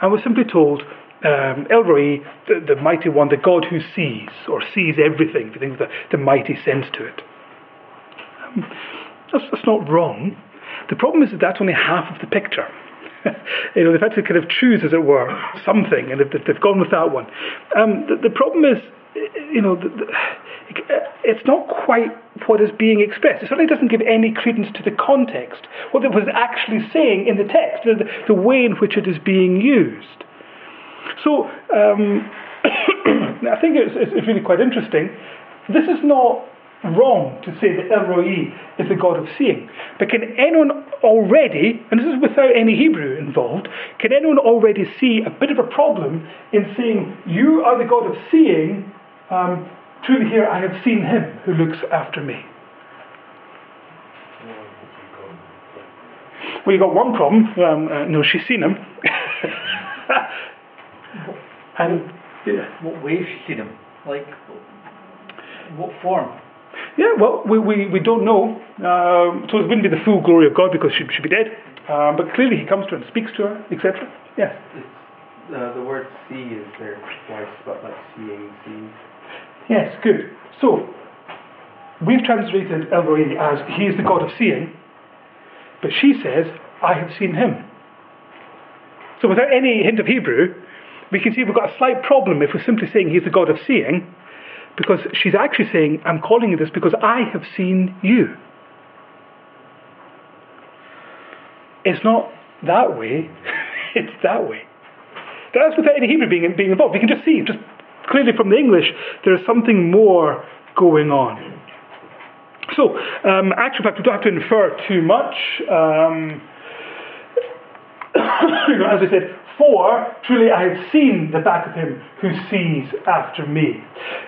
And we're simply told um, El Roi, the, the, mighty one, the God who sees, or sees everything, if you think of the, the mighty sense to it. Um, that's, that's not wrong. The problem is that that's only half of the picture. you know, they've had to kind of choose, as it were, something, and they've, they've gone with that one. Um, the, the, problem is, you know, the, the, it's not quite what is being expressed. It certainly doesn't give any credence to the context, what it was actually saying in the text, the, the way in which it is being used. So um, I think it's, it's, really quite interesting. This is not wrong to say that El Roi is the God of seeing. But can anyone already, and this is without any Hebrew involved, can anyone already see a bit of a problem in saying, You are the God of seeing? Um, truly, here I have seen him who looks after me. Well, you've got one problem. Um, uh, no, she's seen him. and yeah. What way has she seen him? Like, what form? Yeah, well, we, we, we don't know. Um, so it wouldn't be the full glory of God because she should be dead. Um, but clearly he comes to her and speaks to her, etc. Yes. It's, uh, the word see is there twice, but like seeing, seeing. Yes, good. So we've translated El Roi as he is the God of seeing, but she says, I have seen him. So without any hint of Hebrew, we can see we've got a slight problem if we're simply saying he's the God of seeing, because she's actually saying, I'm calling you this because I have seen you. It's not that way, it's that way. That's without any Hebrew being, being involved. We can just see, just clearly from the English, there is something more going on. So, um, actual fact, we don't have to infer too much. Um, you know, as I said, for truly I have seen the back of him who sees after me.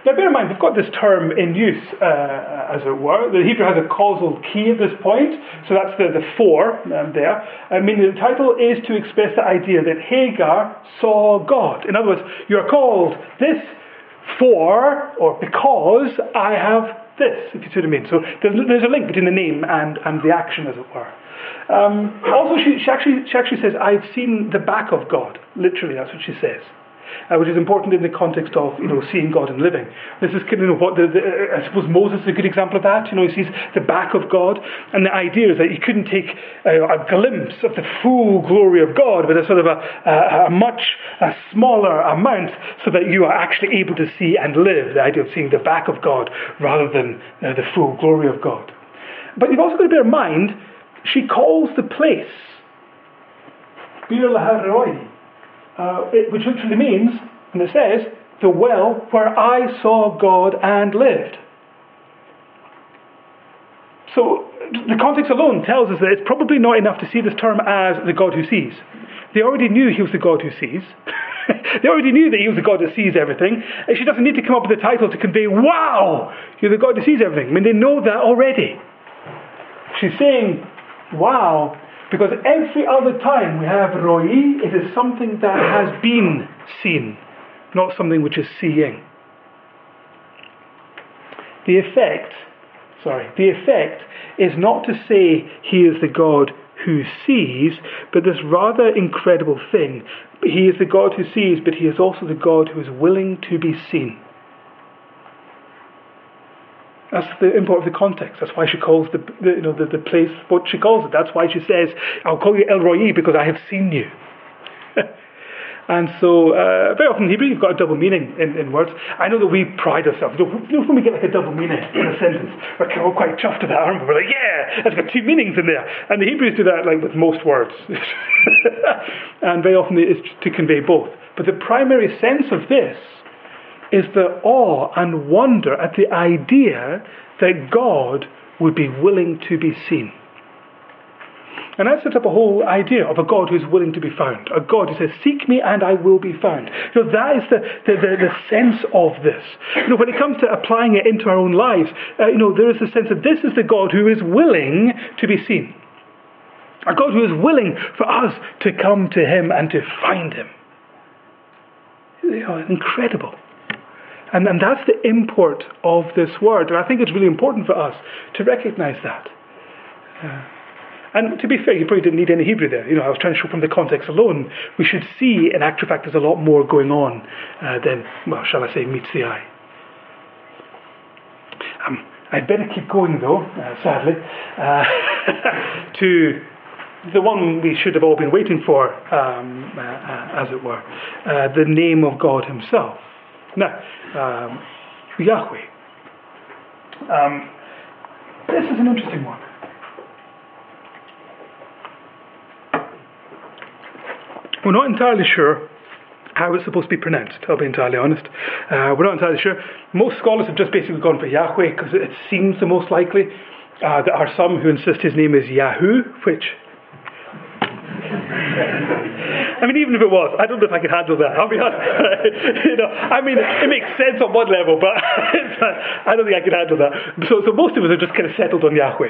Now bear in mind, we've got this term in use, uh, as it were. The Hebrew has a causal ki at this point, so that's the, the for um, there. I mean, the title is to express the idea that Hagar saw God. In other words, you are called this for or because I have this, if you see what I mean. So there's, there's a link between the name and, and the action, as it were. Um, also, she, she, actually, she actually says, I've seen the back of God. Literally, that's what she says. Uh, which is important in the context of you know seeing God and living. This is kind of what the, the, I suppose Moses is a good example of that. You know, he sees the back of God, and the idea is that you couldn't take uh, a glimpse of the full glory of God with a sort of a, a, a much a smaller amount, so that you are actually able to see and live. The idea of seeing the back of God rather than uh, the full glory of God. But you've also got to bear in mind she calls the place Bir Laharoi, uh, which literally means, and it says, the well where I saw God and lived. So the context alone tells us that it's probably not enough to see this term as the God who sees. They already knew he was the God who sees. they already knew that he was the God that sees everything. And she doesn't need to come up with a title to convey, wow, you're the God who sees everything. I mean, they know that already. She's saying, wow, because every other time we have roi, it is something that has been seen, not something which is seeing. The effect, sorry, the effect is not to say he is the God who sees, but this rather incredible thing. He is the God who sees, but he is also the God who is willing to be seen. That's the import of the context. That's why she calls the, the you know the, the place what she calls it. That's why she says, "I'll call you El Roi because I have seen you." and so, uh, very often in Hebrew, you've got a double meaning in, in words. I know that we pride ourselves. You know, when we get like a double meaning in a sentence, we're quite chuffed at that, we? We're like, "Yeah, that's got two meanings in there." And the Hebrews do that like with most words, and very often it's to convey both. But the primary sense of this is the awe and wonder at the idea that God would be willing to be seen. And that sets up a whole idea of a God who's willing to be found. A God who says, Seek me and I will be found. You know, that is the, the, the, the sense of this. You know, when it comes to applying it into our own lives, uh, you know, there is the sense that this is the God who is willing to be seen. A God who is willing for us to come to Him and to find Him. You know, incredible. And, and that's the import of this word. And I think it's really important for us to recognize that. Uh, and to be fair, you probably didn't need any Hebrew there. You know, I was trying to show from the context alone, we should see in actual fact there's a lot more going on uh, than, well, shall I say, meets the eye. Um, I'd better keep going though, uh, sadly, uh, to the one we should have all been waiting for, um, uh, uh, as it were, the name of God Himself. Now, um, Yahweh. Um, this is an interesting one. We're not entirely sure how it's supposed to be pronounced, I'll be entirely honest. Uh, we're not entirely sure. Most scholars have just basically gone for Yahweh because it seems the most likely. Uh, there are some who insist his name is Yahoo, which I mean, even if it was, I don't know if I could handle that. I'll be honest. you know, I mean, it makes sense on one level, but I don't think I could handle that. So, so most of us have just kind of settled on Yahweh.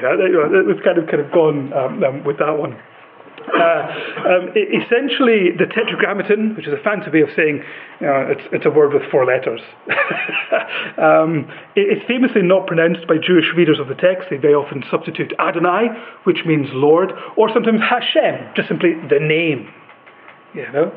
We've kind of kind of gone um, um, with that one. Uh, um, essentially, the tetragrammaton, which is a fancy way of saying uh, it's, it's, a word with four letters, um, it's famously not pronounced by Jewish readers of the text. They very often substitute Adonai, which means Lord, or sometimes Hashem, just simply the name. You know?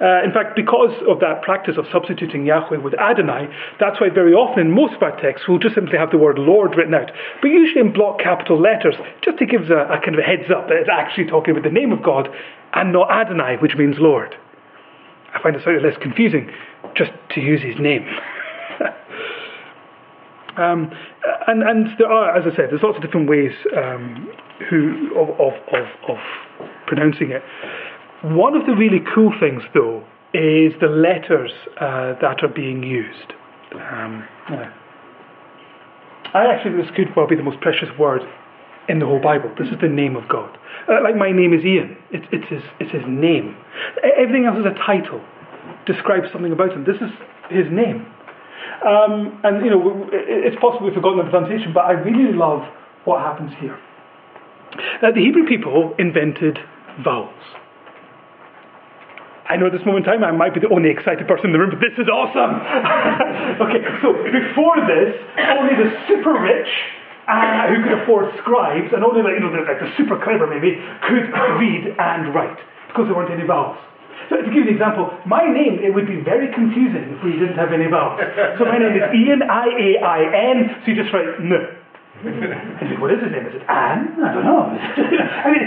Uh, in fact, because of that practice of substituting Yahweh with Adonai, that's why very often in most of our texts we'll just simply have the word Lord written out, but usually in block capital letters, just to give a, a kind of a heads up that it's actually talking about the name of God and not Adonai, which means Lord. I find it slightly less confusing just to use his name. um, and, and there are, as I said, there's lots of different ways um, who, of, of, of, of pronouncing it. One of the really cool things, though, is the letters uh, that are being used. Um, yeah. I actually think this could well be the most precious word in the whole Bible. This is the name of God. Uh, like my name is Ian. It's, it's, his, it's his name. Everything else is a title, describes something about him. This is his name. Um, and, you know, it's possible we've forgotten the pronunciation, but I really love what happens here. Uh, the Hebrew people invented vowels. I know at this moment in time I might be the only excited person in the room, but this is awesome. okay, so before this, only the super rich uh, who could afford scribes, and only like, you know, the, like the super clever maybe, could read and write because there weren't any vowels. So to give you an example, my name it would be very confusing if we didn't have any vowels. So my name is Ian I A I N. So you just write N. I said, what is his name? I said, Anne? I don't know. I mean,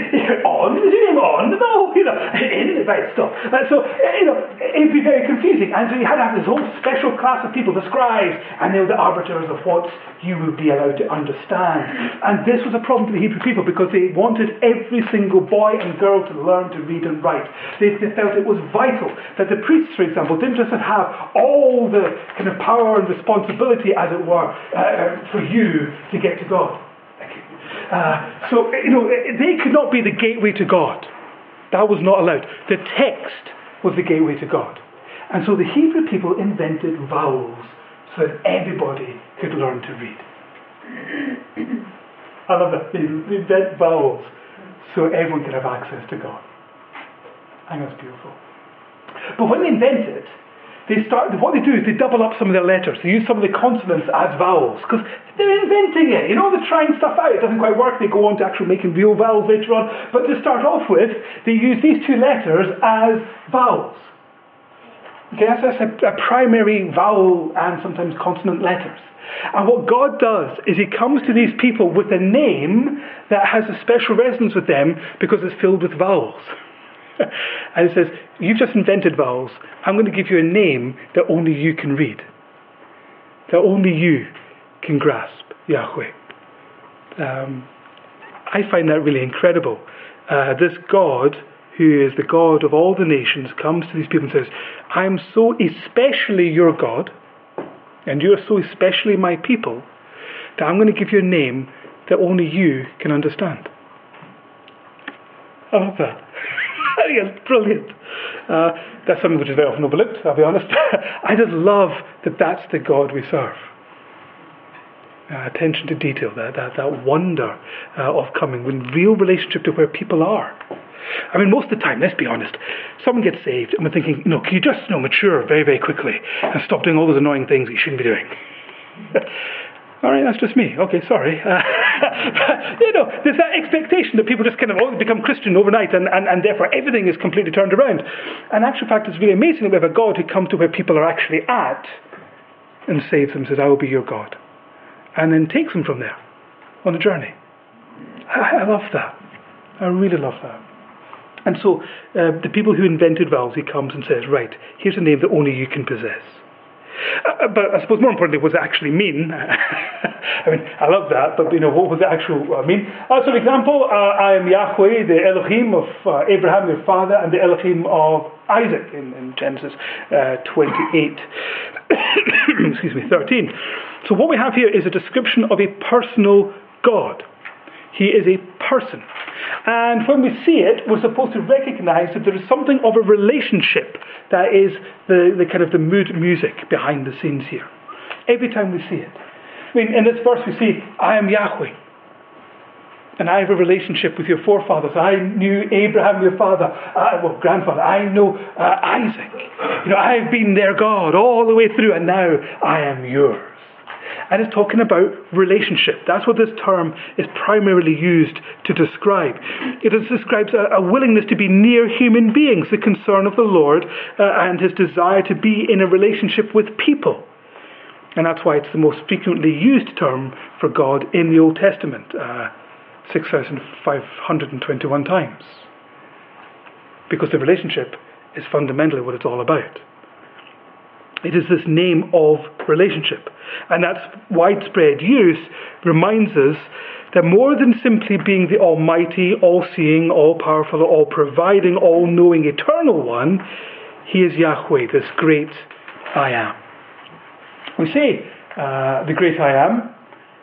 on? Is his name on? No, you know, in, right, stop. Uh, so, you know, it'd be very confusing. And so you had to have this whole special class of people, the scribes, and they were the arbiters of what you would be allowed to understand. And this was a problem for the Hebrew people because they wanted every single boy and girl to learn to read and write. They, they felt it was vital that the priests, for example, didn't just have all the kind of power and responsibility, as it were, uh, for you to get to God. Uh, so, you know, they could not be the gateway to God. That was not allowed. The text was the gateway to God. And so the Hebrew people invented vowels so that everybody could learn to read. I love that. They invent vowels so everyone can have access to God. I think that's beautiful. But when they invent it, they start, what they do is they double up some of their letters. They use some of the consonants as vowels because they're inventing it. You know, they're trying stuff out. It doesn't quite work. They go on to actually making real vowels later on. But to start off with, they use these two letters as vowels. Okay, that's, a, a primary vowel and sometimes consonant letters. And what God does is He comes to these people with a name that has a special resonance with them because it's filled with vowels. and he says, You've just invented vowels. I'm going to give you a name that only you can read, that only you can grasp Yahweh. Um, I find that really incredible. Uh, this God, who is the God of all the nations, comes to these people and says, I am so especially your God, and you are so especially my people, that I'm going to give you a name that only you can understand. I love that. Brilliant, brilliant. Uh, that's something which is very often overlooked, I'll be honest. I just love that that's the God we serve. Uh, attention to detail, that, that, that wonder uh, of coming in real relationship to where people are. I mean, most of the time, let's be honest, someone gets saved and we're thinking, know, can you just you know, mature very, very quickly and stop doing all those annoying things that you shouldn't be doing? All right, that's just me. Okay, sorry. Uh, but, you know, there's that expectation that people just kind of become Christian overnight and, and, and therefore everything is completely turned around. And actual fact, it's really amazing that we have a God who comes to where people are actually at and saves them, says, I will be your God. And then takes them from there on a journey. I, I love that. I really love that. And so uh, the people who invented vowels, he comes and says, right, here's a name that only you can possess. Uh, but I suppose more importantly, what does it actually mean? I mean, I love that, but you know, what was the actual uh, mean? Uh, so, for example, uh, I am Yahweh, the Elohim of uh, Abraham, your father, and the Elohim of Isaac in, in Genesis uh, 28. Excuse me, 13. So, what we have here is a description of a personal God. He is a person. And when we see it, we're supposed to recognize that there is something of a relationship that is the, the kind of the mood music behind the scenes here. Every time we see it. I mean, in this verse we see, I am Yahweh. And I have a relationship with your forefathers. I knew Abraham, your father, uh, well, grandfather. I know uh, Isaac. You know, I've been their God all the way through, and now I am yours. And it's talking about relationship. That's what this term is primarily used to describe. It describes a, a willingness to be near human beings, the concern of the Lord, uh, and his desire to be in a relationship with people. And that's why it's the most frequently used term for God in the Old Testament, uh, 6,521 times. Because the relationship is fundamentally what it's all about. It is this name of relationship. And that's widespread use reminds us that more than simply being the Almighty, all seeing, all powerful, all providing, all knowing, eternal one, He is Yahweh, this great I am. We say uh, the great I am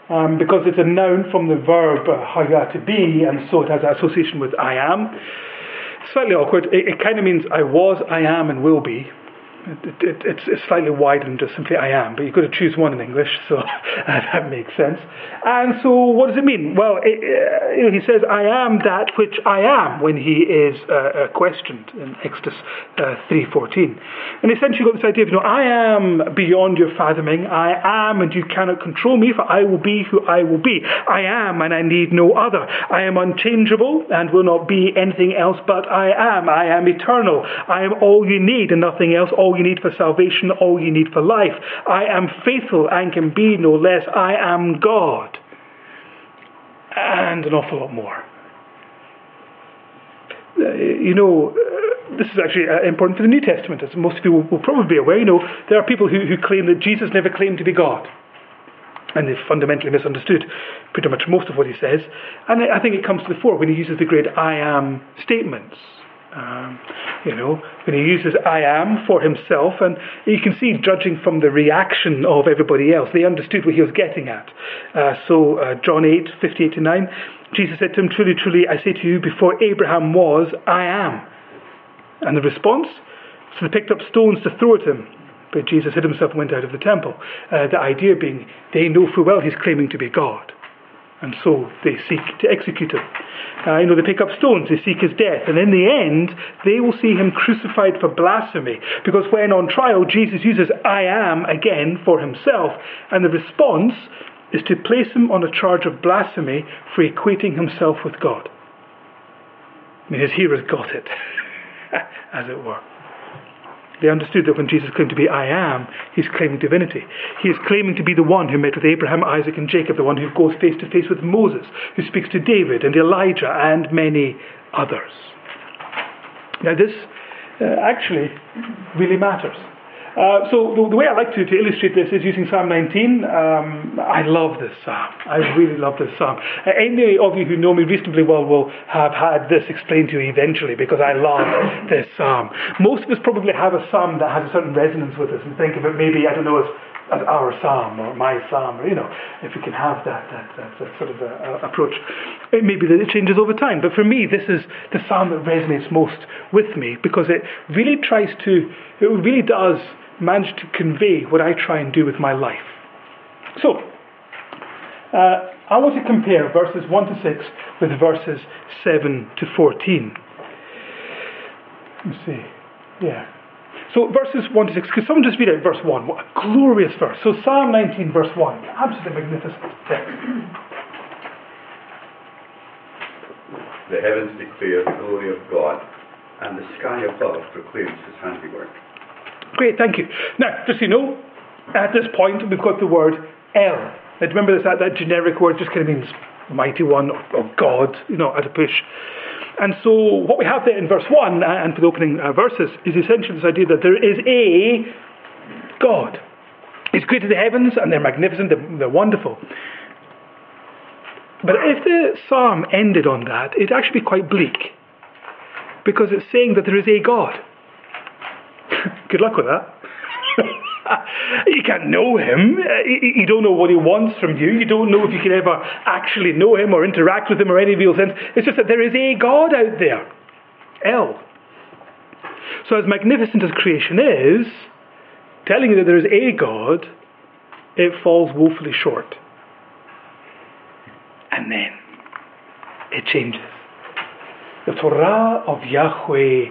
um, because it's a noun from the verb uh, to be, and so it has an association with I am. Slightly awkward. It, it kind of means I was, I am, and will be. It, it, it's, it's, slightly wider than just simply I am, but you've got to choose one in English, so that makes sense. And so, what does it mean? Well, it, uh, he says, "I am that which I am" when he is uh, uh, questioned in Exodus uh, three fourteen, and essentially got this idea of, you know, I am beyond your fathoming. I am, and you cannot control me, for I will be who I will be. I am, and I need no other. I am unchangeable and will not be anything else but I am. I am eternal. I am all you need and nothing else. All you need for salvation, all you need for life. I am faithful and can be no less. I am God. And an awful lot more. Uh, you know, uh, this is actually uh, important for the New Testament, as most of you will, probably be aware. You know, there are people who, who claim that Jesus never claimed to be God and they've fundamentally misunderstood pretty much most of what he says. And I think it comes to the fore when he uses the great I am statements. Um, you know, when he uses I am for himself, and you can see, judging from the reaction of everybody else, they understood what he was getting at. Uh, so, uh, John 8, 58 to 9, Jesus said to him, Truly, truly, I say to you, before Abraham was, I am. And the response? So they picked up stones to throw at him. But Jesus hid himself and went out of the temple. Uh, the idea being, they know full well he's claiming to be God. And so they seek to execute him. Uh, you know, they pick up stones, they seek his death, and in the end, they will see him crucified for blasphemy. Because when on trial, Jesus uses I am again for himself, and the response is to place him on a charge of blasphemy for equating himself with God. I mean, his hearers got it, as it were. They understood that when Jesus claimed to be I am, he's claiming divinity. He is claiming to be the one who met with Abraham, Isaac, and Jacob, the one who goes face to face with Moses, who speaks to David and Elijah and many others. Now, this uh, actually really matters. Uh, so the, the, way I like to, to, illustrate this is using Psalm 19. Um, I love this psalm. I really love this psalm. Uh, any of you who know me reasonably well will have had this explained to you eventually because I love this psalm. Most of us probably have a psalm that has a certain resonance with us and think of it maybe, I don't know, as as our psalm or my psalm, or you know, if we can have that that, that, that sort of a, a approach. It may be that it changes over time, but for me, this is the psalm that resonates most with me because it really tries to, it really does manage to convey what I try and do with my life. So, uh, I want to compare verses 1 to 6 with verses 7 to 14. Let me see. Yeah. So verses 1 to 6, could someone just read out verse 1? What a glorious verse. So Psalm 19, verse 1. Absolutely magnificent text. The heavens declare the glory of God, and the sky above proclaims his handiwork. Great, thank you. Now, just so you know, at this point we've got the word El. Now, remember this, that, that generic word just kind of means mighty one or, or God, you know, at a push. And so what we have there in verse 1 uh, and for the opening uh, verses is essentially this idea that there is a God. He's created the heavens and they're magnificent, they're, they're wonderful. But if the psalm ended on that, it'd actually be quite bleak. Because it's saying that there is a God. Good luck with that. you can't know him. You don't know what he wants from you. You don't know if you can ever actually know him or interact with him or any real sense. It's just that there is a God out there. El. So, as magnificent as creation is, telling you that there is a God, it falls woefully short. And then it changes. The Torah of Yahweh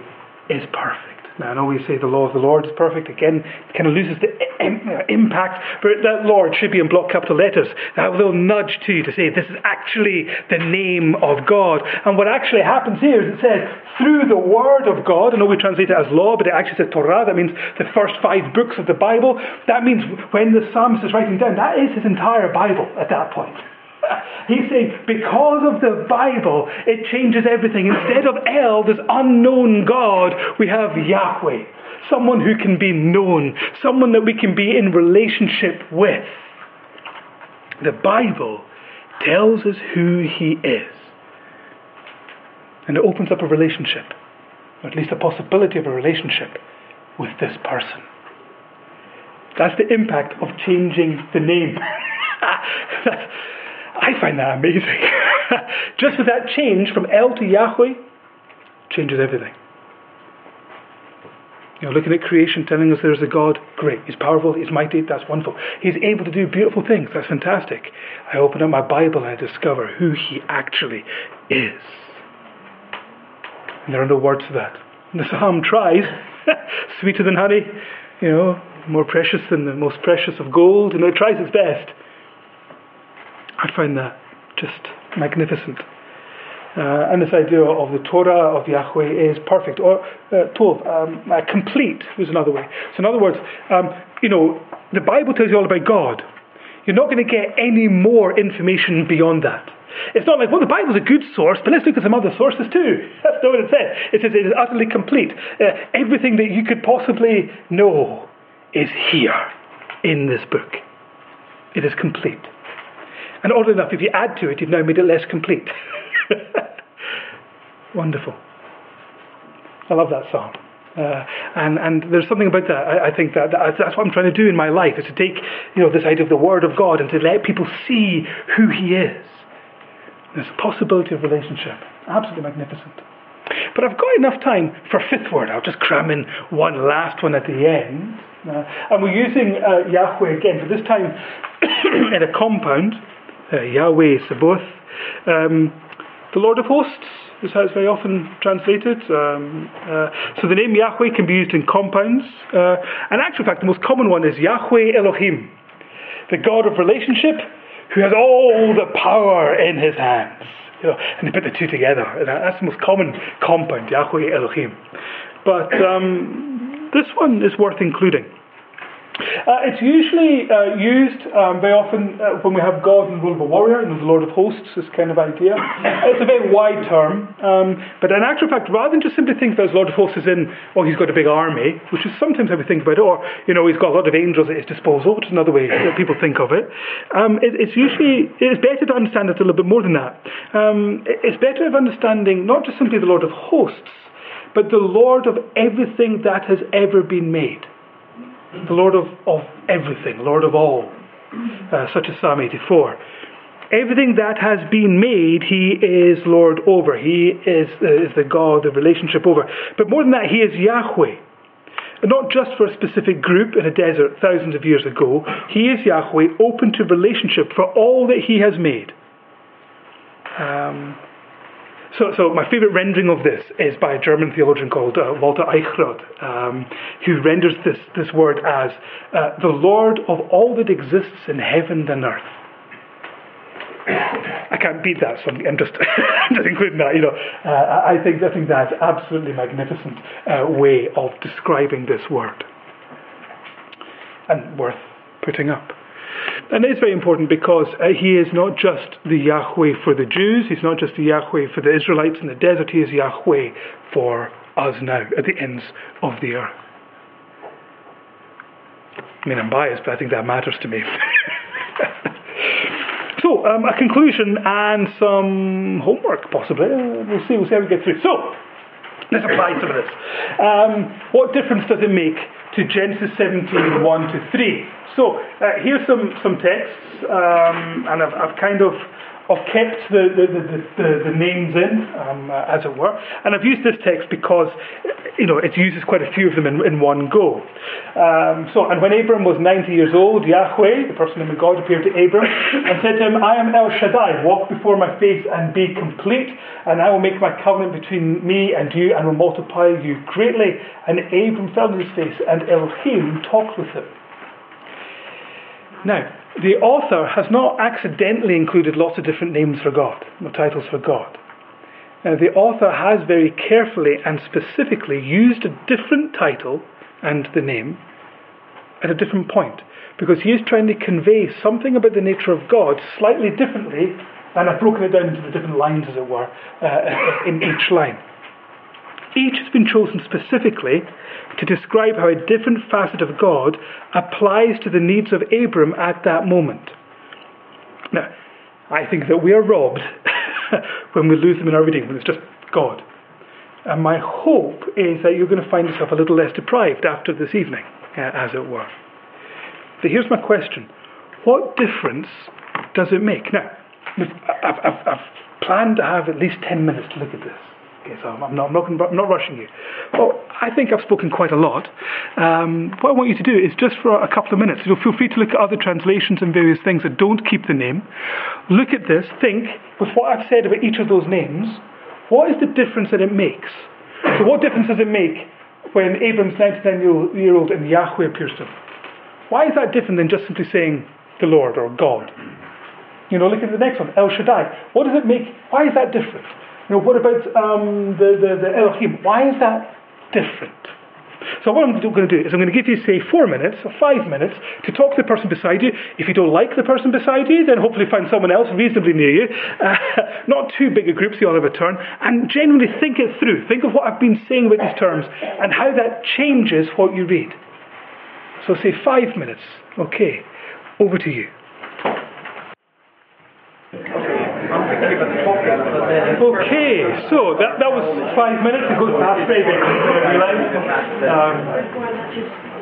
is perfect. Now, I know we say the law of the Lord is perfect. Again, it kind of loses the uh, impact, but that Lord should be in block capital letters. That little nudge to you to say this is actually the name of God. And what actually happens here is it says, through the word of God, I know we translate it as law, but it actually says Torah. That means the first five books of the Bible. That means when the psalmist is writing down, that is his entire Bible at that point. He's saying, because of the Bible, it changes everything. Instead of El, this unknown God, we have Yahweh. Someone who can be known, someone that we can be in relationship with. The Bible tells us who He is. And it opens up a relationship, or at least a possibility of a relationship, with this person. That's the impact of changing the name. I find that amazing. Just with that change from El to Yahweh changes everything. You know, looking at creation, telling us there's a God, great. He's powerful, he's mighty, that's wonderful. He's able to do beautiful things, that's fantastic. I open up my Bible and I discover who he actually is. And there are no words to that. And the psalm tries, sweeter than honey, you know, more precious than the most precious of gold, and it tries its best. I find that just magnificent. Uh, and this idea of the Torah of Yahweh is perfect, or uh, tov, um, uh, complete was another way. So, in other words, um, you know, the Bible tells you all about God. You're not going to get any more information beyond that. It's not like, well, the Bible's a good source, but let's look at some other sources too. That's not what it says. It says it is utterly complete. Uh, everything that you could possibly know is here in this book. It is complete. And oddly enough, if you add to it, you've now made it less complete. Wonderful. I love that song. Uh, and, and there's something about that. I, I think that, that, that's what I'm trying to do in my life, is to take you know, this idea of the Word of God and to let people see who He is. There's a possibility of relationship. Absolutely magnificent. But I've got enough time for a fifth word. I'll just cram in one last one at the end. Uh, and we're using uh, Yahweh again, but this time in a compound uh, Yahweh Sabaoth. Um, the Lord of Hosts is how it's very often translated. Um, uh, so the name Yahweh can be used in compounds. Uh, and actually, in fact, the most common one is Yahweh Elohim, the God of relationship who has all the power in his hands. You know, and they put the two together. That's the most common compound, Yahweh Elohim. But um, this one is worth including. Uh, it's usually uh, used um, very often uh, when we have God in the role of a warrior, and the Lord of Hosts, this kind of idea. it's a very wide term, um, but in actual fact, rather than just simply think as Lord of Hosts as in, oh, he's got a big army, which is sometimes how we think about it, or, you know, he's got a lot of angels at his disposal, which is another way that people think of it. Um, it it's usually, it's better to understand it a little bit more than that. Um, it's better of understanding not just simply the Lord of Hosts, but the Lord of everything that has ever been made the Lord of, of everything, Lord of all, uh, such as Psalm 84. Everything that has been made, He is Lord over. He is, uh, is the God of relationship over. But more than that, He is Yahweh. And not just for a specific group in a desert thousands of years ago. He is Yahweh, open to relationship for all that He has made. Um, so, so my favorite rendering of this is by a German theologian called uh, Walter Eichrodt, um, who renders this, this word as uh, the Lord of all that exists in heaven and earth. I can't beat that, so I'm just, just including that. You know, uh, I think I think that's absolutely magnificent uh, way of describing this word, and worth putting up. And it's very important because uh, he is not just the Yahweh for the Jews, he's not just the Yahweh for the Israelites in the desert, he is Yahweh for us now at the ends of the earth. I mean, I'm biased, but I think that matters to me. so, um, a conclusion and some homework, possibly. Uh, we'll see. We'll see how we get through. So, let's apply some of this. Um, what difference does it make to Genesis 17, 1 to 3? So, uh, here's some, some texts, um, and I've, I've kind of I've kept the, the, the, the, the names in, um, uh, as it were. And I've used this text because, you know, it uses quite a few of them in, in one go. Um, so, and when Abram was 90 years old, Yahweh, the person of God, appeared to Abram and said to him, I am El Shaddai, walk before my face and be complete, and I will make my covenant between me and you and will multiply you greatly. And Abram fell on his face, and Elohim talked with him. Now, the author has not accidentally included lots of different names for God, or titles for God. Now, the author has very carefully and specifically used a different title and the name at a different point, because he is trying to convey something about the nature of God slightly differently, and I've broken it down into the different lines, as it were, uh, in each line. Each has been chosen specifically to describe how a different facet of God applies to the needs of Abram at that moment. Now, I think that we are robbed when we lose them in our reading, when it's just God. And my hope is that you're going to find yourself a little less deprived after this evening, uh, as it were. But here's my question What difference does it make? Now, I've, I've, I've planned to have at least 10 minutes to look at this. Okay, so I'm not, I'm not, I'm not rushing you. Well, I think I've spoken quite a lot. Um, what I want you to do is just for a couple of minutes, you know, feel free to look at other translations and various things that don't keep the name. Look at this, think, with what I've said about each of those names, what is the difference that it makes? So, what difference does it make when Abram's 99 year old and Yahweh appears to him? Why is that different than just simply saying the Lord or God? You know, look at the next one, El Shaddai. What does it make? Why is that different? You know, what about um, the, the, the Elohim? Why is that different? So what I'm going to do is I'm going to give you, say, four minutes or five minutes to talk to the person beside you. If you don't like the person beside you, then hopefully find someone else reasonably near you. Uh, not too big a group, so you all have a turn. And genuinely think it through. Think of what I've been saying about these terms and how that changes what you read. So say five minutes. Okay, over to you. Okay, so that, that was five minutes. It goes past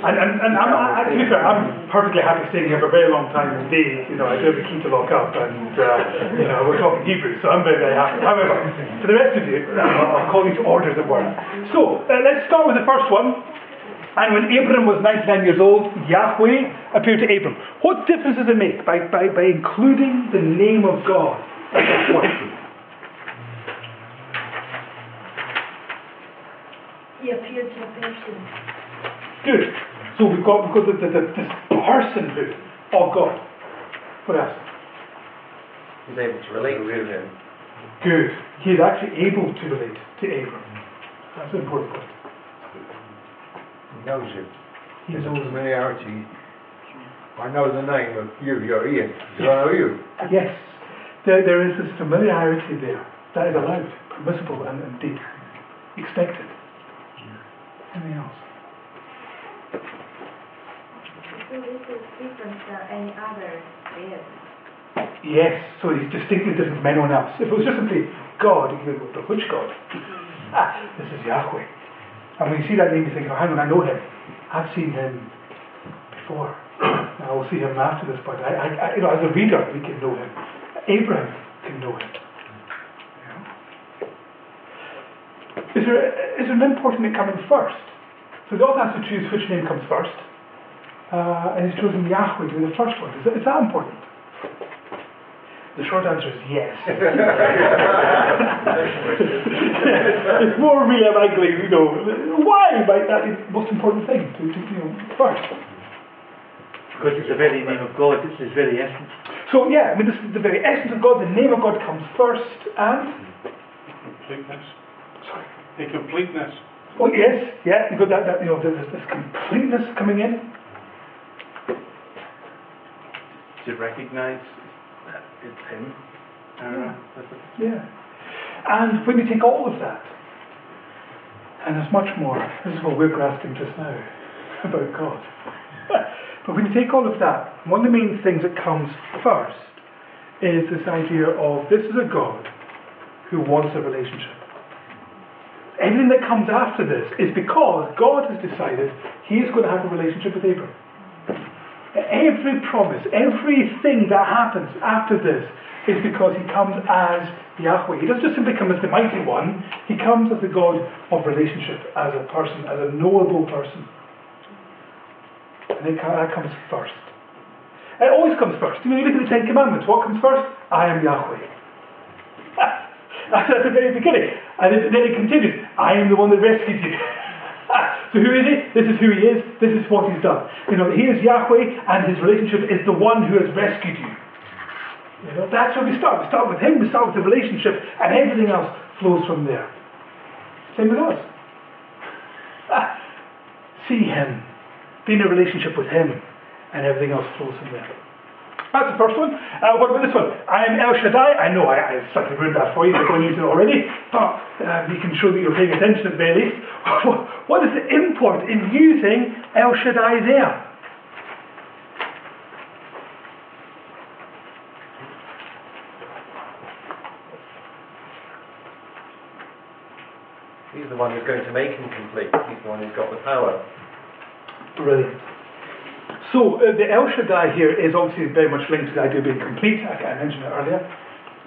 and, and, and I'm, I, to be fair, I'm perfectly happy staying here for a very long time indeed. You know, I do have a key to lock up, and uh, you know, we're talking Hebrew, so I'm very, very happy. However, for the rest of you, I'll call you to order, as it were. So, uh, let's start with the first one. And when Abram was 99 years old, Yahweh appeared to Abram. What difference does it make by, by, by including the name of God? He appeared to a person. Good. So we've got, we've got the, the, the, this personhood of oh God. What else? He's able to relate to him. Good. He's actually able to relate to Abram. That's an important point. He knows him. He There's a knows. familiarity. I know the name of you, you're Ian. Do I know you? Yes. There, there is this familiarity there. That is allowed, permissible, and indeed expected. Anything else? So this is different than any other is. Yes, so he's distinctly different from anyone else. If it was just simply God, you could go, but which God? Ah, this is Yahweh. And when you see that name, you think, oh, hang on, I know him. I've seen him before. I will see him after this but I, I, I, you know, as a reader, we can know him. Abraham can know him. You know? Is there, is there an important name coming first? So the author has to choose which name comes first. Uh, and he's chosen Yahweh to be the first one. Is that, is that important? The short answer is yes. it's more really likely, you know, why might that be the most important thing to, to you know, first? Because it's the very name of God, it's his very essence. So yeah, I mean, this is the very essence of God. The name of God comes first, and Completeness. Sorry. The completeness. Oh yes, yeah, you got that. that you know, there's this completeness coming in. To recognize that it's him. Uh, that's it. Yeah. And when you take all of that, and there's much more, this is what we're grasping just now about God. but when you take all of that, one of the main things that comes first is this idea of this is a God who wants a relationship. Everything that comes after this is because God has decided he is going to have a relationship with Abram. Every promise, everything that happens after this is because he comes as Yahweh. He doesn't just simply come as the mighty one, he comes as the God of relationship, as a person, as a knowable person. And that comes first. It always comes first. You look at the Ten Commandments. What comes first? I am Yahweh. That's at the very beginning. And then it continues. I am the one that rescued you. so who is he? This is who he is. This is what he's done. You know, he is Yahweh, and his relationship is the one who has rescued you. You know, that's where we start. We start with him. We start with the relationship, and everything else flows from there. Same with us. See him. Be in a relationship with him, and everything else flows from there. That's the first one. Uh, what about this one? I am El Shaddai. I know I, I slightly ruined that for you by going into it already, but uh, you can show that you're paying attention at the very least. what is the import in using El Shaddai there? He's the one who's going to make him complete. He's the one who's got the power. Brilliant. So uh, the El Shaddai here is obviously very much linked to the idea of being complete. I, I mentioned earlier.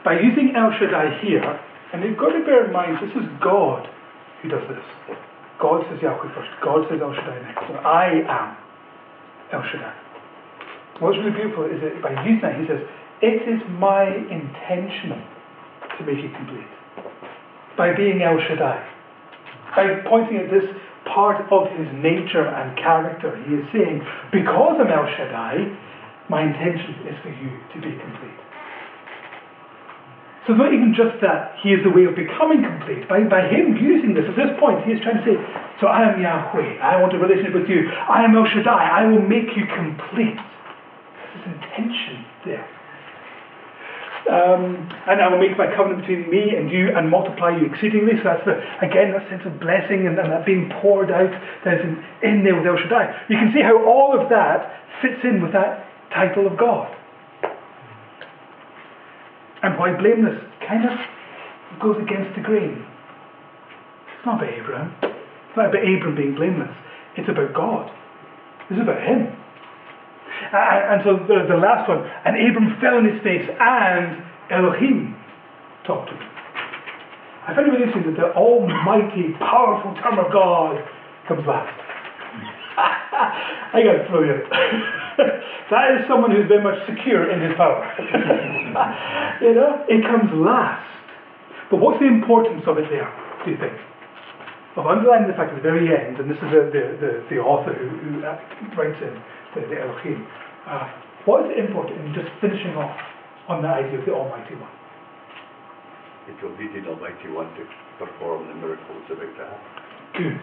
By using El Shaddai here, and you've got to bear in mind this is God who does this. God says Yahweh first. God says El Shaddai next. So I am El Shaddai. What's really beautiful is that by using that, he says, It is my intention to make you complete. By being El Shaddai. By pointing at this part of his nature and character. He is saying, because I'm El Shaddai, my intention is for you to be complete. So it's not even just that he is the way of becoming complete. By, by him using this, at this point, he is trying to say, so I am Yahweh, I want a relationship with you. I am El Shaddai, I will make you complete. There's his intention there. Um, and I will make my covenant between me and you and multiply you exceedingly. So that's the, again that sense of blessing and, and that being poured out that's in, in there with El Shaddai. You can see how all of that fits in with that title of God. And why blameless kind of goes against the grain. It's not about Abraham. It's not about Abraham being blameless. It's about God. It's about him. And, and so the, the last one, and Abram fell on his face, and Elohim talked to him. I find it really interesting that the almighty, powerful term of God comes last. I got you That is someone who's very much secure in his power. you know, it comes last. But what's the importance of it there, do you think? Of underlining the fact at the very end, and this is the, the, the author who, who writes in, the, the Elohim. Uh, what is important in just finishing off on the idea of the Almighty One? It will lead the Almighty One to perform the miracles to happen. Good,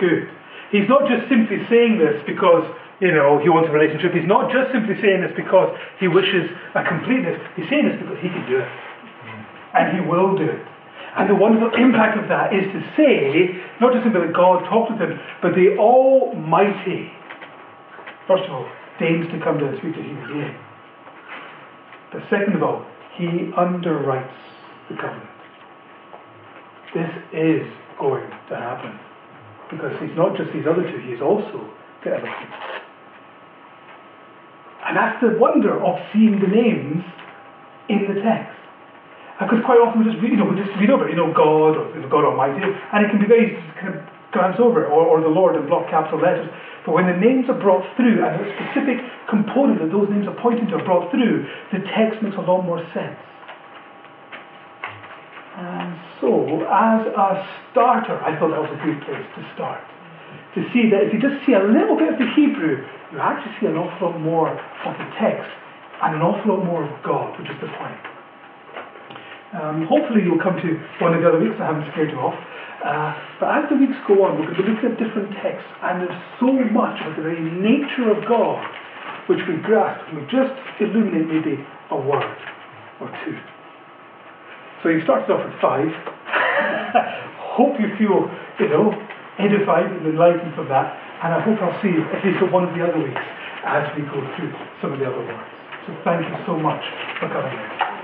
good. He's not just simply saying this because you know he wants a relationship. He's not just simply saying this because he wishes a completeness. He's saying this because he can do it, and he will do it. And the wonderful impact of that is to say, not just simply that God talked with him, but the Almighty First of all, deigns to come to and speak to human being. But second of all, he underwrites the covenant. This is going to happen. Because he's not just these other two, he's also the Elohim. And that's the wonder of seeing the names in the text. Because quite often we just you know, we just read over you know, God or God Almighty, and it can be very kind of glance over or, or the Lord in block capital letters. But when the names are brought through and the specific component that those names are pointing to are brought through, the text makes a lot more sense. And so, as a starter, I thought that was a good place to start. To see that if you just see a little bit of the Hebrew, you actually see an awful lot more of the text and an awful lot more of God, which is the point. Um, hopefully, you'll come to one of the other weeks. I haven't scared you off. Uh, but as the weeks go on, we're going to be looking at different texts, and there's so much of the very nature of God which we grasp and we just illuminate maybe a word or two. So you started off with five. Hope you feel, you know, edified and enlightened from that. and I hope I'll see you at least at one of the other weeks as we go through some of the other words. So thank you so much for coming in.